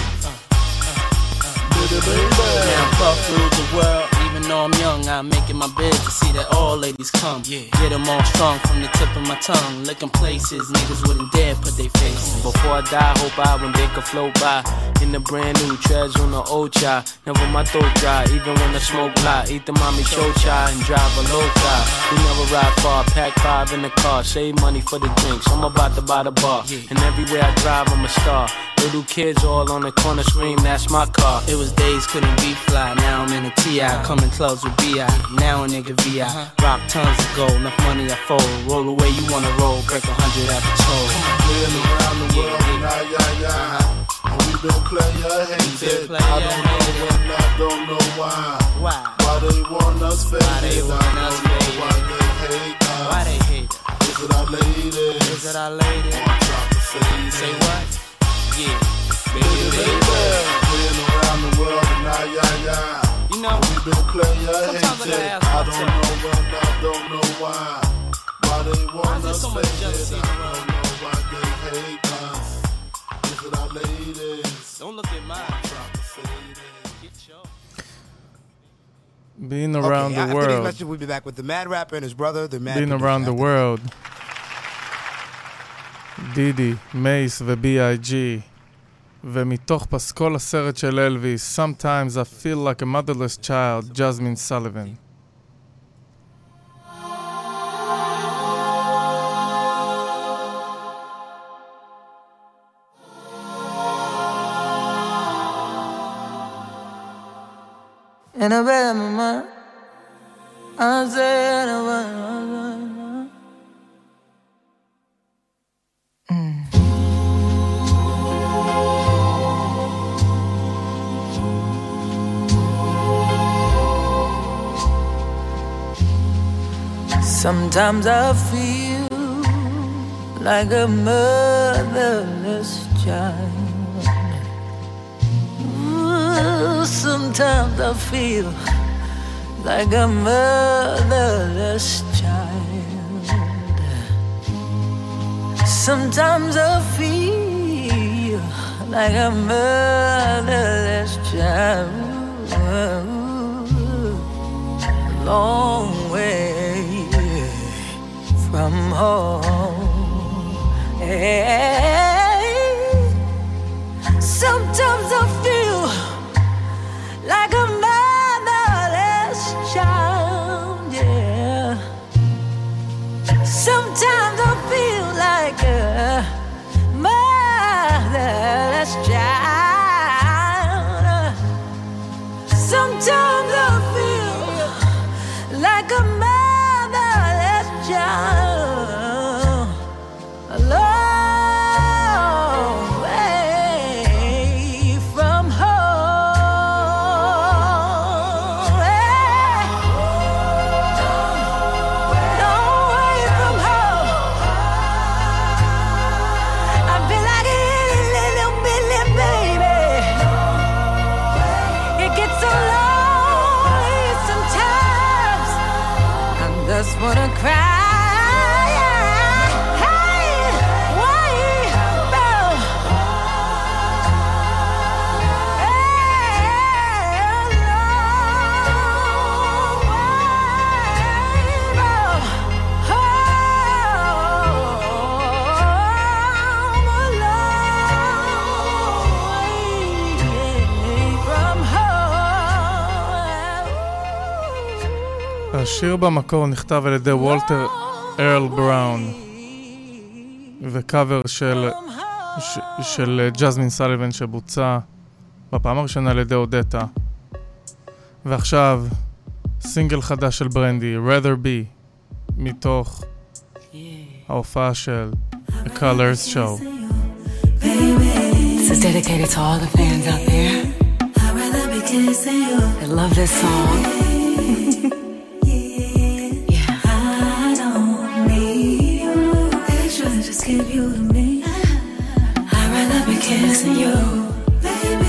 Baby, baby. Now puff through the world, even though I'm young, I'm making my bed to see that all ladies come. Yeah. Get them all strong from the tip of my tongue. Licking places niggas wouldn't dare put their faces. Before I die, hope I when they could float by. In the brand new treads on the old chai. Never my throat dry, even when I smoke fly. Eat the mommy show chai and drive a low chai. We never ride far, pack five in the car. Save money for the drinks, I'm about to buy the bar. And everywhere I drive, I'm a star. Little kids all on the corner scream, that's my car. It was days couldn't be fly, now I'm in a TI. Coming clubs with BI, now a nigga VI. Uh-huh. Rock tons of gold, enough money I fold. Roll away, you wanna roll, break a hundred at the toll. Been around the world and now, yeah, yeah. And we been player hated. I don't know when, I don't know why. Why? Why they want us faded. Why they want I us faded. why they hate us. Why they hate us? Is it our ladies? Is it our ladies? Drop the faded? Say what? Yeah. Baby, baby. Been around the world and now, yeah, yeah know. We been playing hated. I don't know when, I don't know why. Why they wanna so much it? I don't know why they hate us. Is it our ladies? Don't look at mine. Being around okay, the world. After these messages, we'll be back with the Mad Rapper and his brother, the Mad. Being around the world. Diddy, Mace, the B.I.G. ומתוך פסקול הסרט של אלוויס, Sometimes I feel like a motherless child, ג'זמין סליבן. In a bed of my mind, Sometimes I feel like a motherless child. Ooh, sometimes I feel like a motherless child. Sometimes I feel like a motherless child. Long way from home. Hey. Sometimes I feel like a motherless child, yeah. Sometimes I feel like a motherless child. Sometimes השיר במקור נכתב על ידי וולטר ארל בראון וקאבר של, ש, של ג'זמין סליבן שבוצע בפעם הראשונה על ידי אודטה. ועכשיו סינגל חדש של ברנדי, rather be מתוך ההופעה של The Colors Show. This is dedicated to all the fans out there. That love this song. Give you to me. I'd rather be kissing you, baby.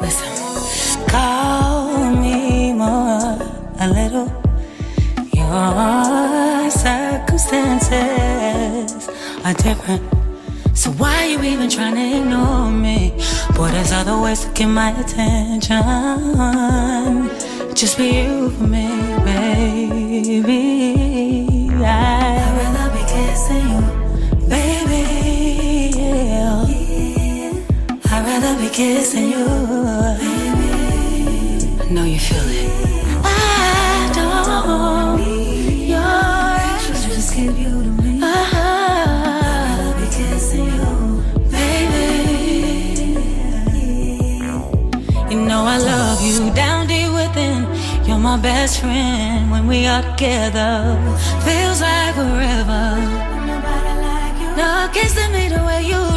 Listen. Call me more a little. Your circumstances are different. So why you even trying to ignore me? Boy, there's other ways to get my attention. Just be you for me, baby. Kissing you, baby. I know you feel it. I don't need your Just, just give you to me. Rather be kissing you, baby. You know I love you down deep within. You're my best friend when we are together. Feels like forever. No kissing me the way you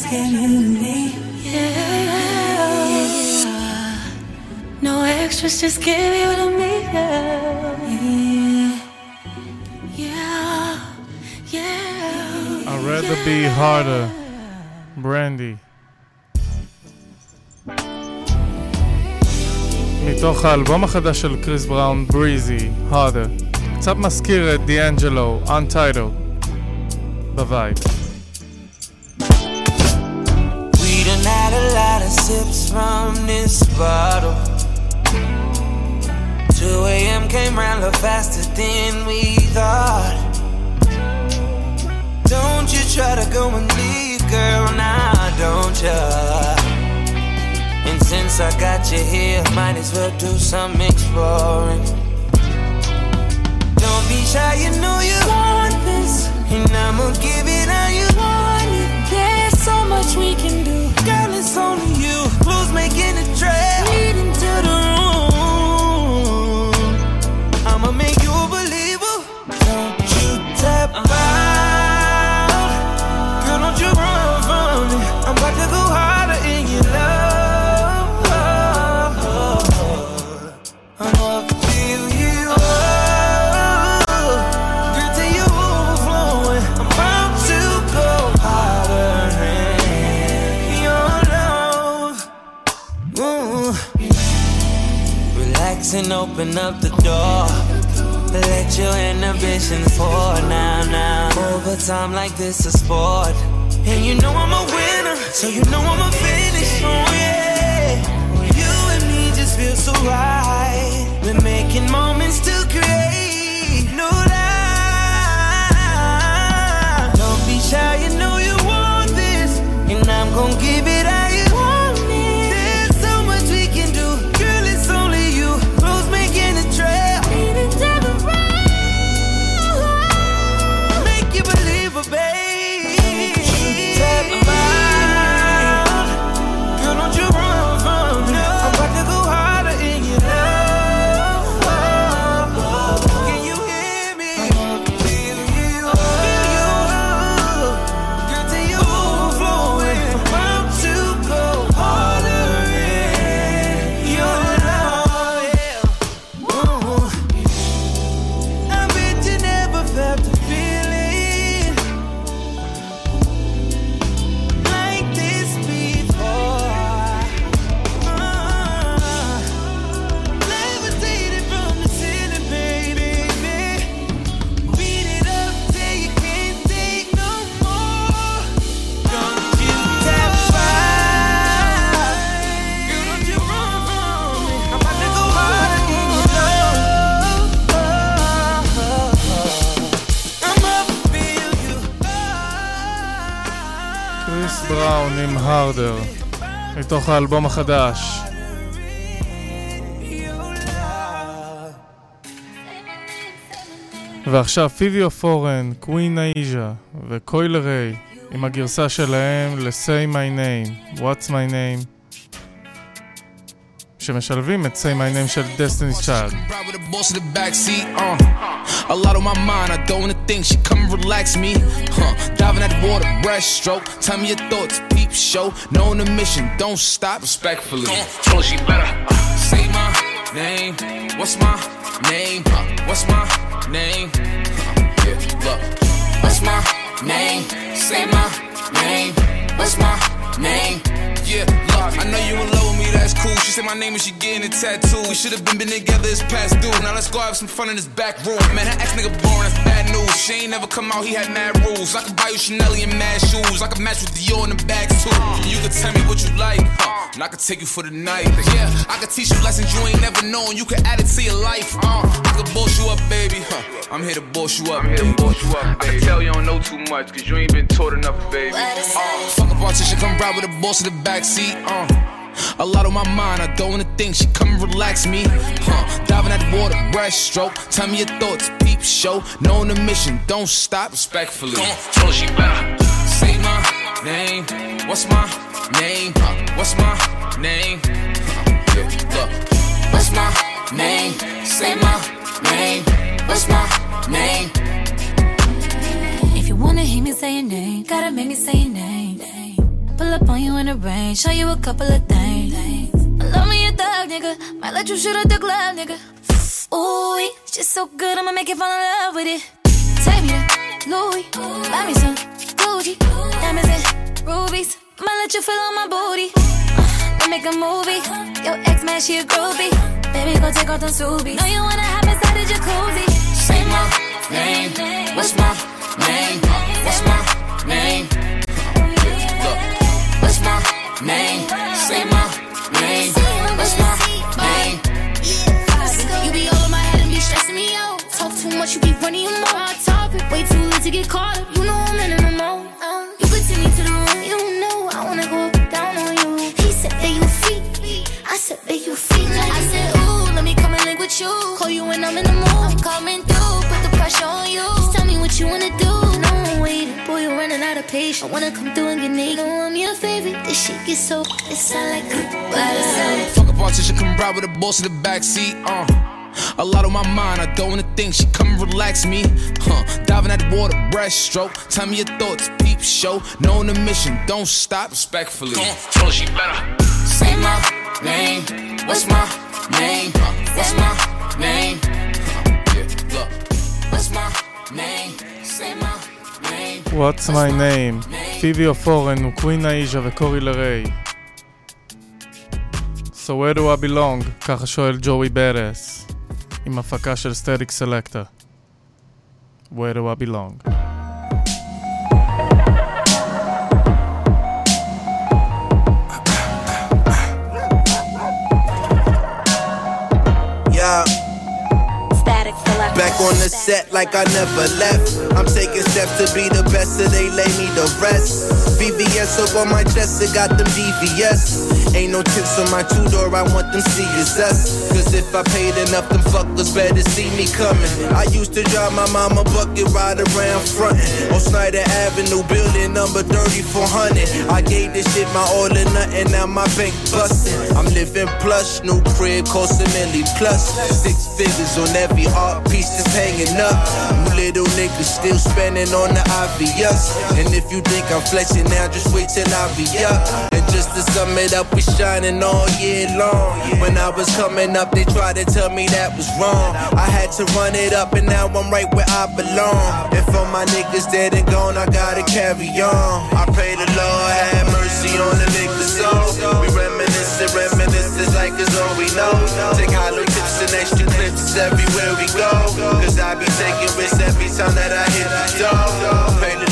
is killing me. Yeah. yeah. No extras, just give you to me. Yeah. Yeah. Yeah. I'd rather yeah. be harder. Brandy. מתוך האלבום החדש של קריס בראון, בריזי, harder. קצת מזכיר את דיאנג'לו, Untitled, בווייב. Bottle. 2 a.m. came round a faster than we thought. Don't you try to go and leave, girl, now don't ya? And since I got you here, might as well do some exploring. Don't be shy, you know you want this, and I'ma give it how you want it. There's so much we can do, girl. It's only you. Making a trail leading to the room. I'ma make you a believer. Don't you tap out, up the door. Let your inhibitions fall now, now. Overtime like this a sport. And you know I'm a winner, so you know I'ma finish. Oh yeah. You and me just feel so right. We're making moments to create. No lie. Don't be shy, you know you want this. And I'm gonna give it how מתוך האלבום החדש. ועכשיו פיביו פורן, קווין אייז'ה וקוילה ריי עם הגרסה שלהם ל-Say My Name, What's My Name, שמשלבים את Say My Name של Destiny's Child. Ride with the boss in the backseat. A lot on my mind, I don't wanna think. She come and relax me, huh? Diving at the water, breaststroke. Tell me your thoughts, peep show. Knowing the mission, don't stop. Respectfully, told she better uh, say my name. What's my name? Uh, what's my name? Uh, yeah, look. What's my name? Say my name. What's my name? Yeah, I know you in love with me, that's cool. She said my name and she getting a tattoo. We should have been, been together, it's past due. Now let's go have some fun in this back room. Man, that ex nigga boring, bad news. She ain't never come out, he had mad rules. I could buy you Chanel and mad shoes. I could match with Dior in the bags too. You could tell me what you like, huh? And I could take you for the night. Yeah, I could teach you lessons you ain't never known. You could add it to your life, uh. I could boss you up, baby, huh? I'm here to boss you up, I'm here to boss you up, baby. I can tell you don't know too much, cause you ain't been taught enough, baby. Uh, fuck a politician, come ride with the boss in the backseat, uh. A lot on my mind, I don't wanna think. She come and relax me, huh? Diving at the water, breaststroke. Tell me your thoughts, peep show. Knowing the mission, don't stop. Respectfully, Come on, told she better say my name. What's my name? Huh? What's my name? Huh? Yeah, look. What's my name? Say my name. What's my name? If you wanna hear me say your name, gotta make me say your name. Pull up on you in the rain, show you a couple of things. Thug, nigga. Might let you shoot at the club, nigga. Ooh, she's so good, I'ma make you fall in love with it. Take me to Louis, buy me some Gucci, diamonds and rubies. Might let you feel on my booty. Uh, let make a movie. Your ex man, she a groupie. Baby, go take off them Subies. Know you wanna have inside the jacuzzi. Say my name. What's my name? What's my name? What's my name? Way to get caught up. You know I'm in the mode. Um, you could take me to the room, you know I wanna go down on you. He said that you feet, I said that you feet. I said, ooh, let me come and link with you. Call you when I'm in the mood. I'm coming through, put the pressure on you. Just tell me what you wanna do. No, I'm waiting, boy, you're running out of patience. I wanna come through and get naked. You Know I'm your favorite. This shit gets so, it sound like goodbye. Fuck a politician, come ride with the boss in the backseat. Uh. A lot on my mind, I don't wanna think. She come and relax me. Huh. Diving at the water, breaststroke. Tell me your thoughts, peep show. Knowing the mission, don't stop. Respectfully. Tell her she better. Say my name. What's my name? What's my name? Yeah, look. What's my name? Say my name. What's my name? פיבי אופורן וקווין האיז'ה וקורי לריי. So where do I belong? ככה שואל ג'וי ברס. עם הפקה של סטטיק סלקטה. Where do I belong? Yeah. Static select. Back on the set like I never left. I'm taking steps to be the best, so they lay me to rest. VVS up on my chest, it got them VVS. Ain't no tips on my two door, I want them CSS. Cause if I paid enough, them fuckers better see me coming. I used to drive my mama bucket ride around frontin' on Snyder Avenue, building number 3400. I gave this shit my all or nothing, now my bank bustin'. I'm living plush, new crib, cost a milli plus. Six figures on every art piece that's hanging up. You little niggas still spending on the obvious. And if you think I'm flexing now, just wait till I be up. And just to sum it up, we shining all year long. When I was coming up, they tried to tell me that was wrong. I had to run it up, and now I'm right where I belong. And for my niggas dead and gone, I gotta carry on. I pray the Lord have mercy on the niggas soul. We reminiscing, reminiscing like it's all we know. Take hollow and extra clips everywhere we go. Cause I be taking risks every time that I hit the door.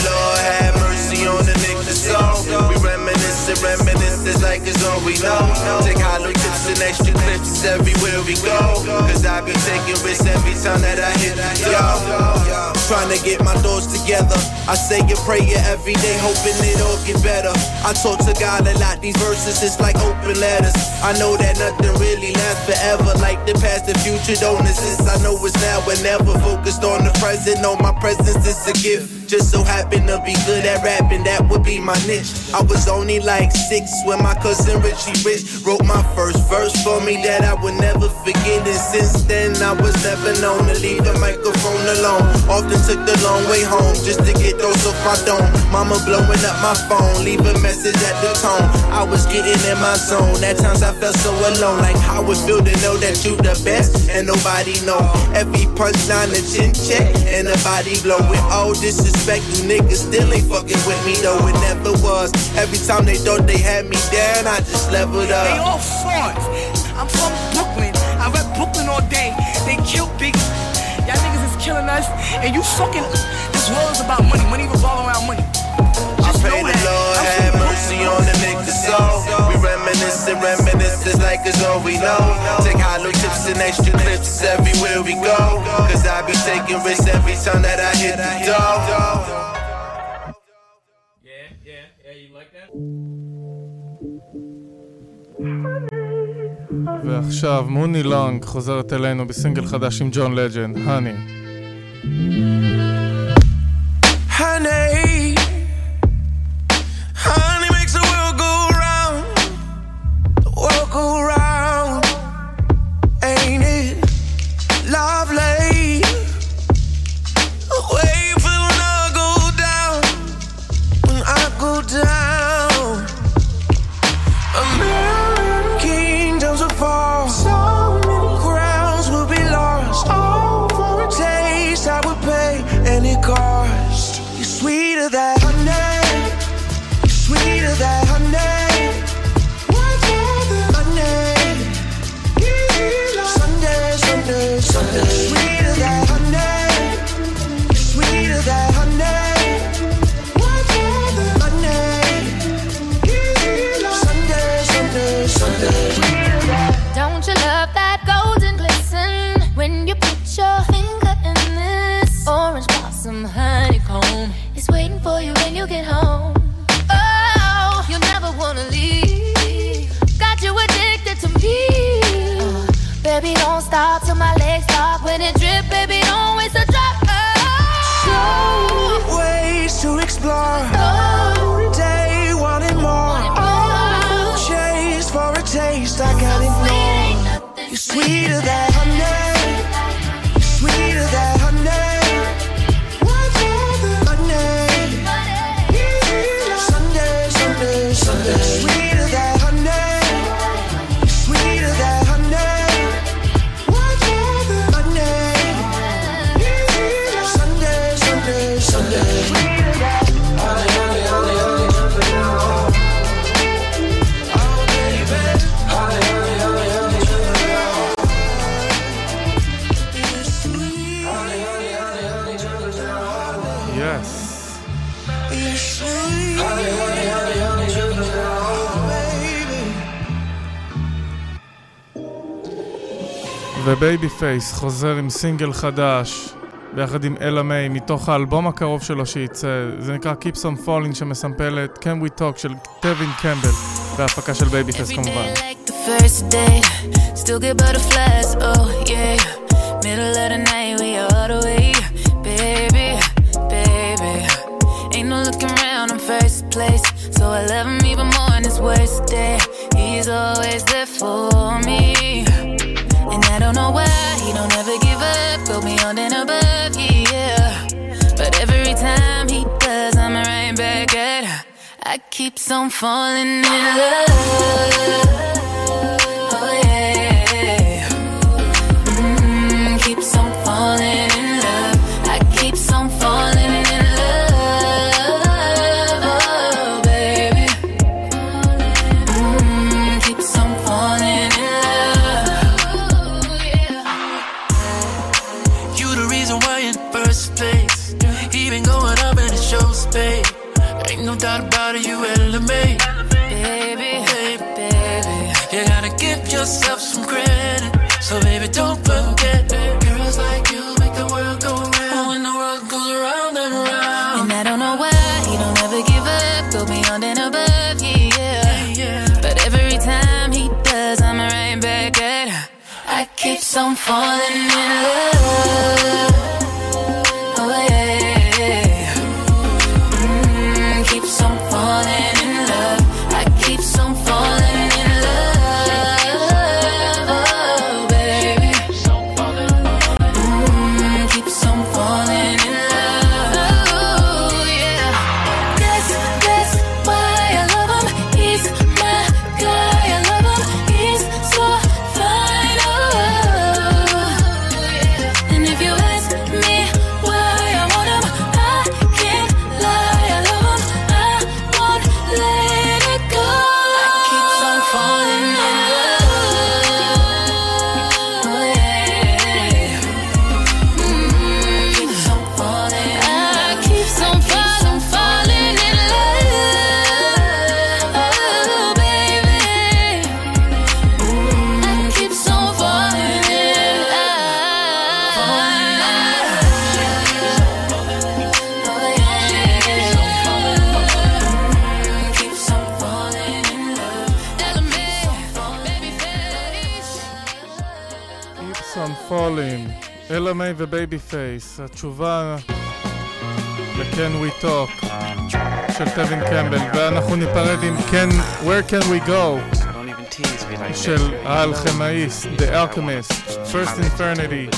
Reminiscing like it's all we know. Take hollow tips and extra clips everywhere we go. Cause I be taking risks every time that I hit the door. Trying to get my thoughts together. I say a prayer every day, hoping it all get better. I talk to God a lot, these verses is like open letters. I know that nothing really lasts forever, like the past and future don't exist. I know it's now and never focused on the present. know my presence is a gift. Just so happen to be good at rapping, that would be my niche. I was only like six when my cousin Richie Rich wrote my first verse for me that I would never forget. And since then, I was never known to leave the microphone alone. Often took the long way home just to get those off my dome. Mama blowing up my phone, leave a message at the tone. I was getting in my zone. At times I felt so alone, like how it feel to know that you the best and nobody know. Every punchline a chin check and a body blow with all disrespect. You niggas still ain't fucking with me though. It never was. Every time they thought they had me down, I just leveled up. They all frauds. I'm from Brooklyn. I rep Brooklyn all day. They killed Biggie. Y'all niggas is killing us, and you fucking. This world is about money. Money revolve around money. Just Pray know the that. Lord I'm have from mercy on the niggas soul. We reminiscing, reminiscing like it's all we know. Take hollow tips and extra clips everywhere we go. Cause I be taking risks every time that I hit the door. ועכשיו מוני לונג חוזרת אלינו בסינגל חדש עם ג'ון לג'נד, האני. Honey, Honey makes the world go round, the world go round, ובייבי פייס חוזר עם סינגל חדש ביחד עם אלה מיי מתוך האלבום הקרוב שלו שייצא. זה נקרא Keep Some Falling שמסמפל את Can We Talk של טווין קמבל בהפקה של בייבי פייס כמובן. So I love him even more on his worst day. He's always there for me. nowhere. He don't ever give up, go beyond and above, yeah. But every time he does, I'm right back at her. I keep on falling in love. I'm falling in love. לולה מיי ובייבי פייס, התשובה ל-Can We Talk של טווין קמבל, ואנחנו ניפרד עם Can, Where Can We Go של האלכמאיסט, The Alchemist, First Infantry.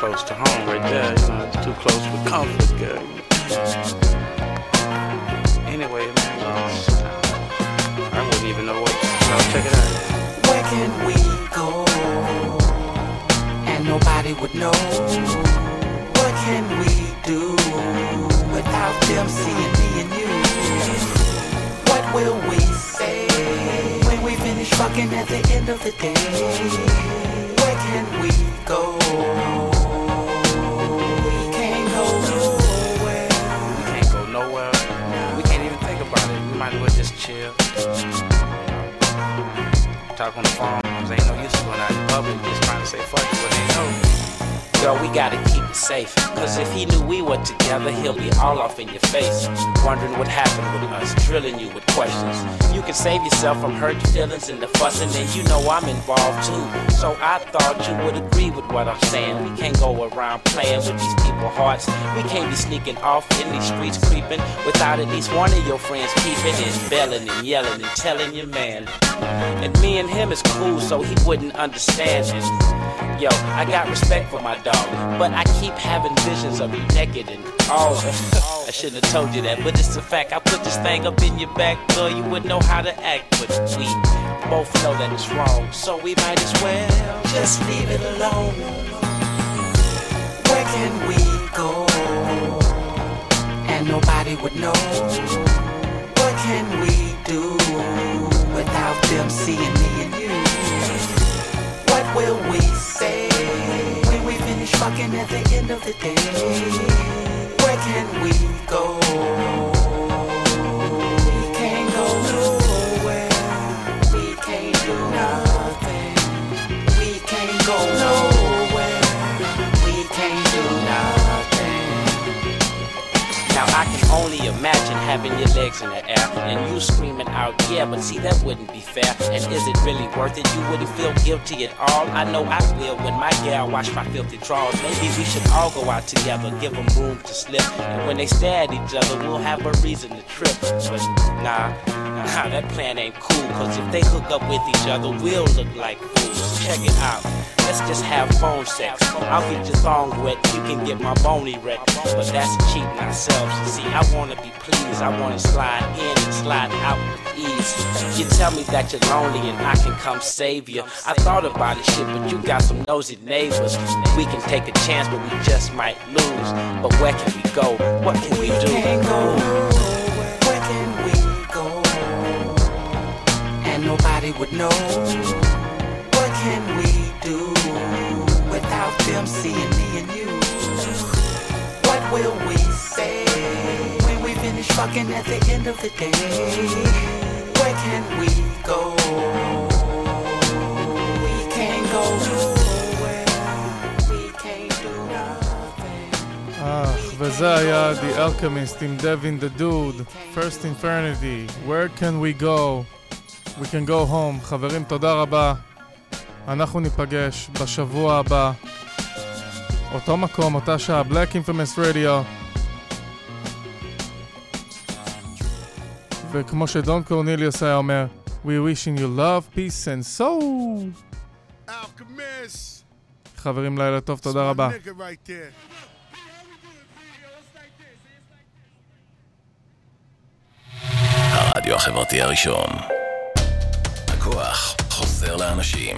Close to home right there, you know, it's too close for comfort, girl. would know What can we do without them seeing me and you? What will we say when we finish fucking at the end of the day? Where can we go? Safe. Cause if he knew we were together, he'll be all off in your face. Wondering what happened with us, drilling you with questions. You can save yourself from hurt feelings and the fussing, and you know I'm involved too. So I thought you would agree with what I'm saying. We can't go around playing with these people's hearts. We can't be sneaking off in these streets creeping without at least one of your friends peeping and belling and yelling and telling your man. And me and him is cool, so he wouldn't understand it. Yo, I got respect for my dog, but I keep having visions of you naked and all. I shouldn't have told you that, but it's a fact. I put this thing up in your back, girl, you wouldn't know how to act, but we both know that it's wrong, so we might as well just leave it alone. Where can we go? And nobody would know. What can we do without them seeing me fucking at the end of the day? Where can we go? Imagine having your legs in the air and you screaming out, yeah, but see that wouldn't be fair. And is it really worth it? You wouldn't feel guilty at all. I know I will when my gal wash my filthy drawers. Maybe we should all go out together, give them room to slip. And when they stare at each other, we'll have a reason to trip. But nah, nah, that plan ain't cool. Cause if they hook up with each other, we'll look like fools. Check it out. Let's just have phone sex. I'll get your thong wet, you can get my bony wrecked. But that's cheating ourselves. See, I wanna be pleased. I wanna slide in and slide out with ease. You tell me that you're lonely and I can come save you. I thought about it, shit, but you got some nosy neighbors. We can take a chance, but we just might lose. But where can we go? What can we do? Where can we go? And nobody would know. What can we do without them seeing me and you? What will we say fucking at the end of the day? Where can we go? We can't go nowhere. We can't do nothing. אה, וזה היה The Alchemist עם Devin the Dude, First Infernity, Where can we go? We can go home. חברים, תודה רבה. אנחנו ניפגש בשבוע הבא. אותו מקום, אותה שעה, Black Infamous Radio. וכמו שדון קורניליוס היה אומר, We wishing you love, peace and soul. Alchemist. חברים, לילה טוב, תודה רבה. הרדיו החברתי הראשון. הכוח חוזר לאנשים.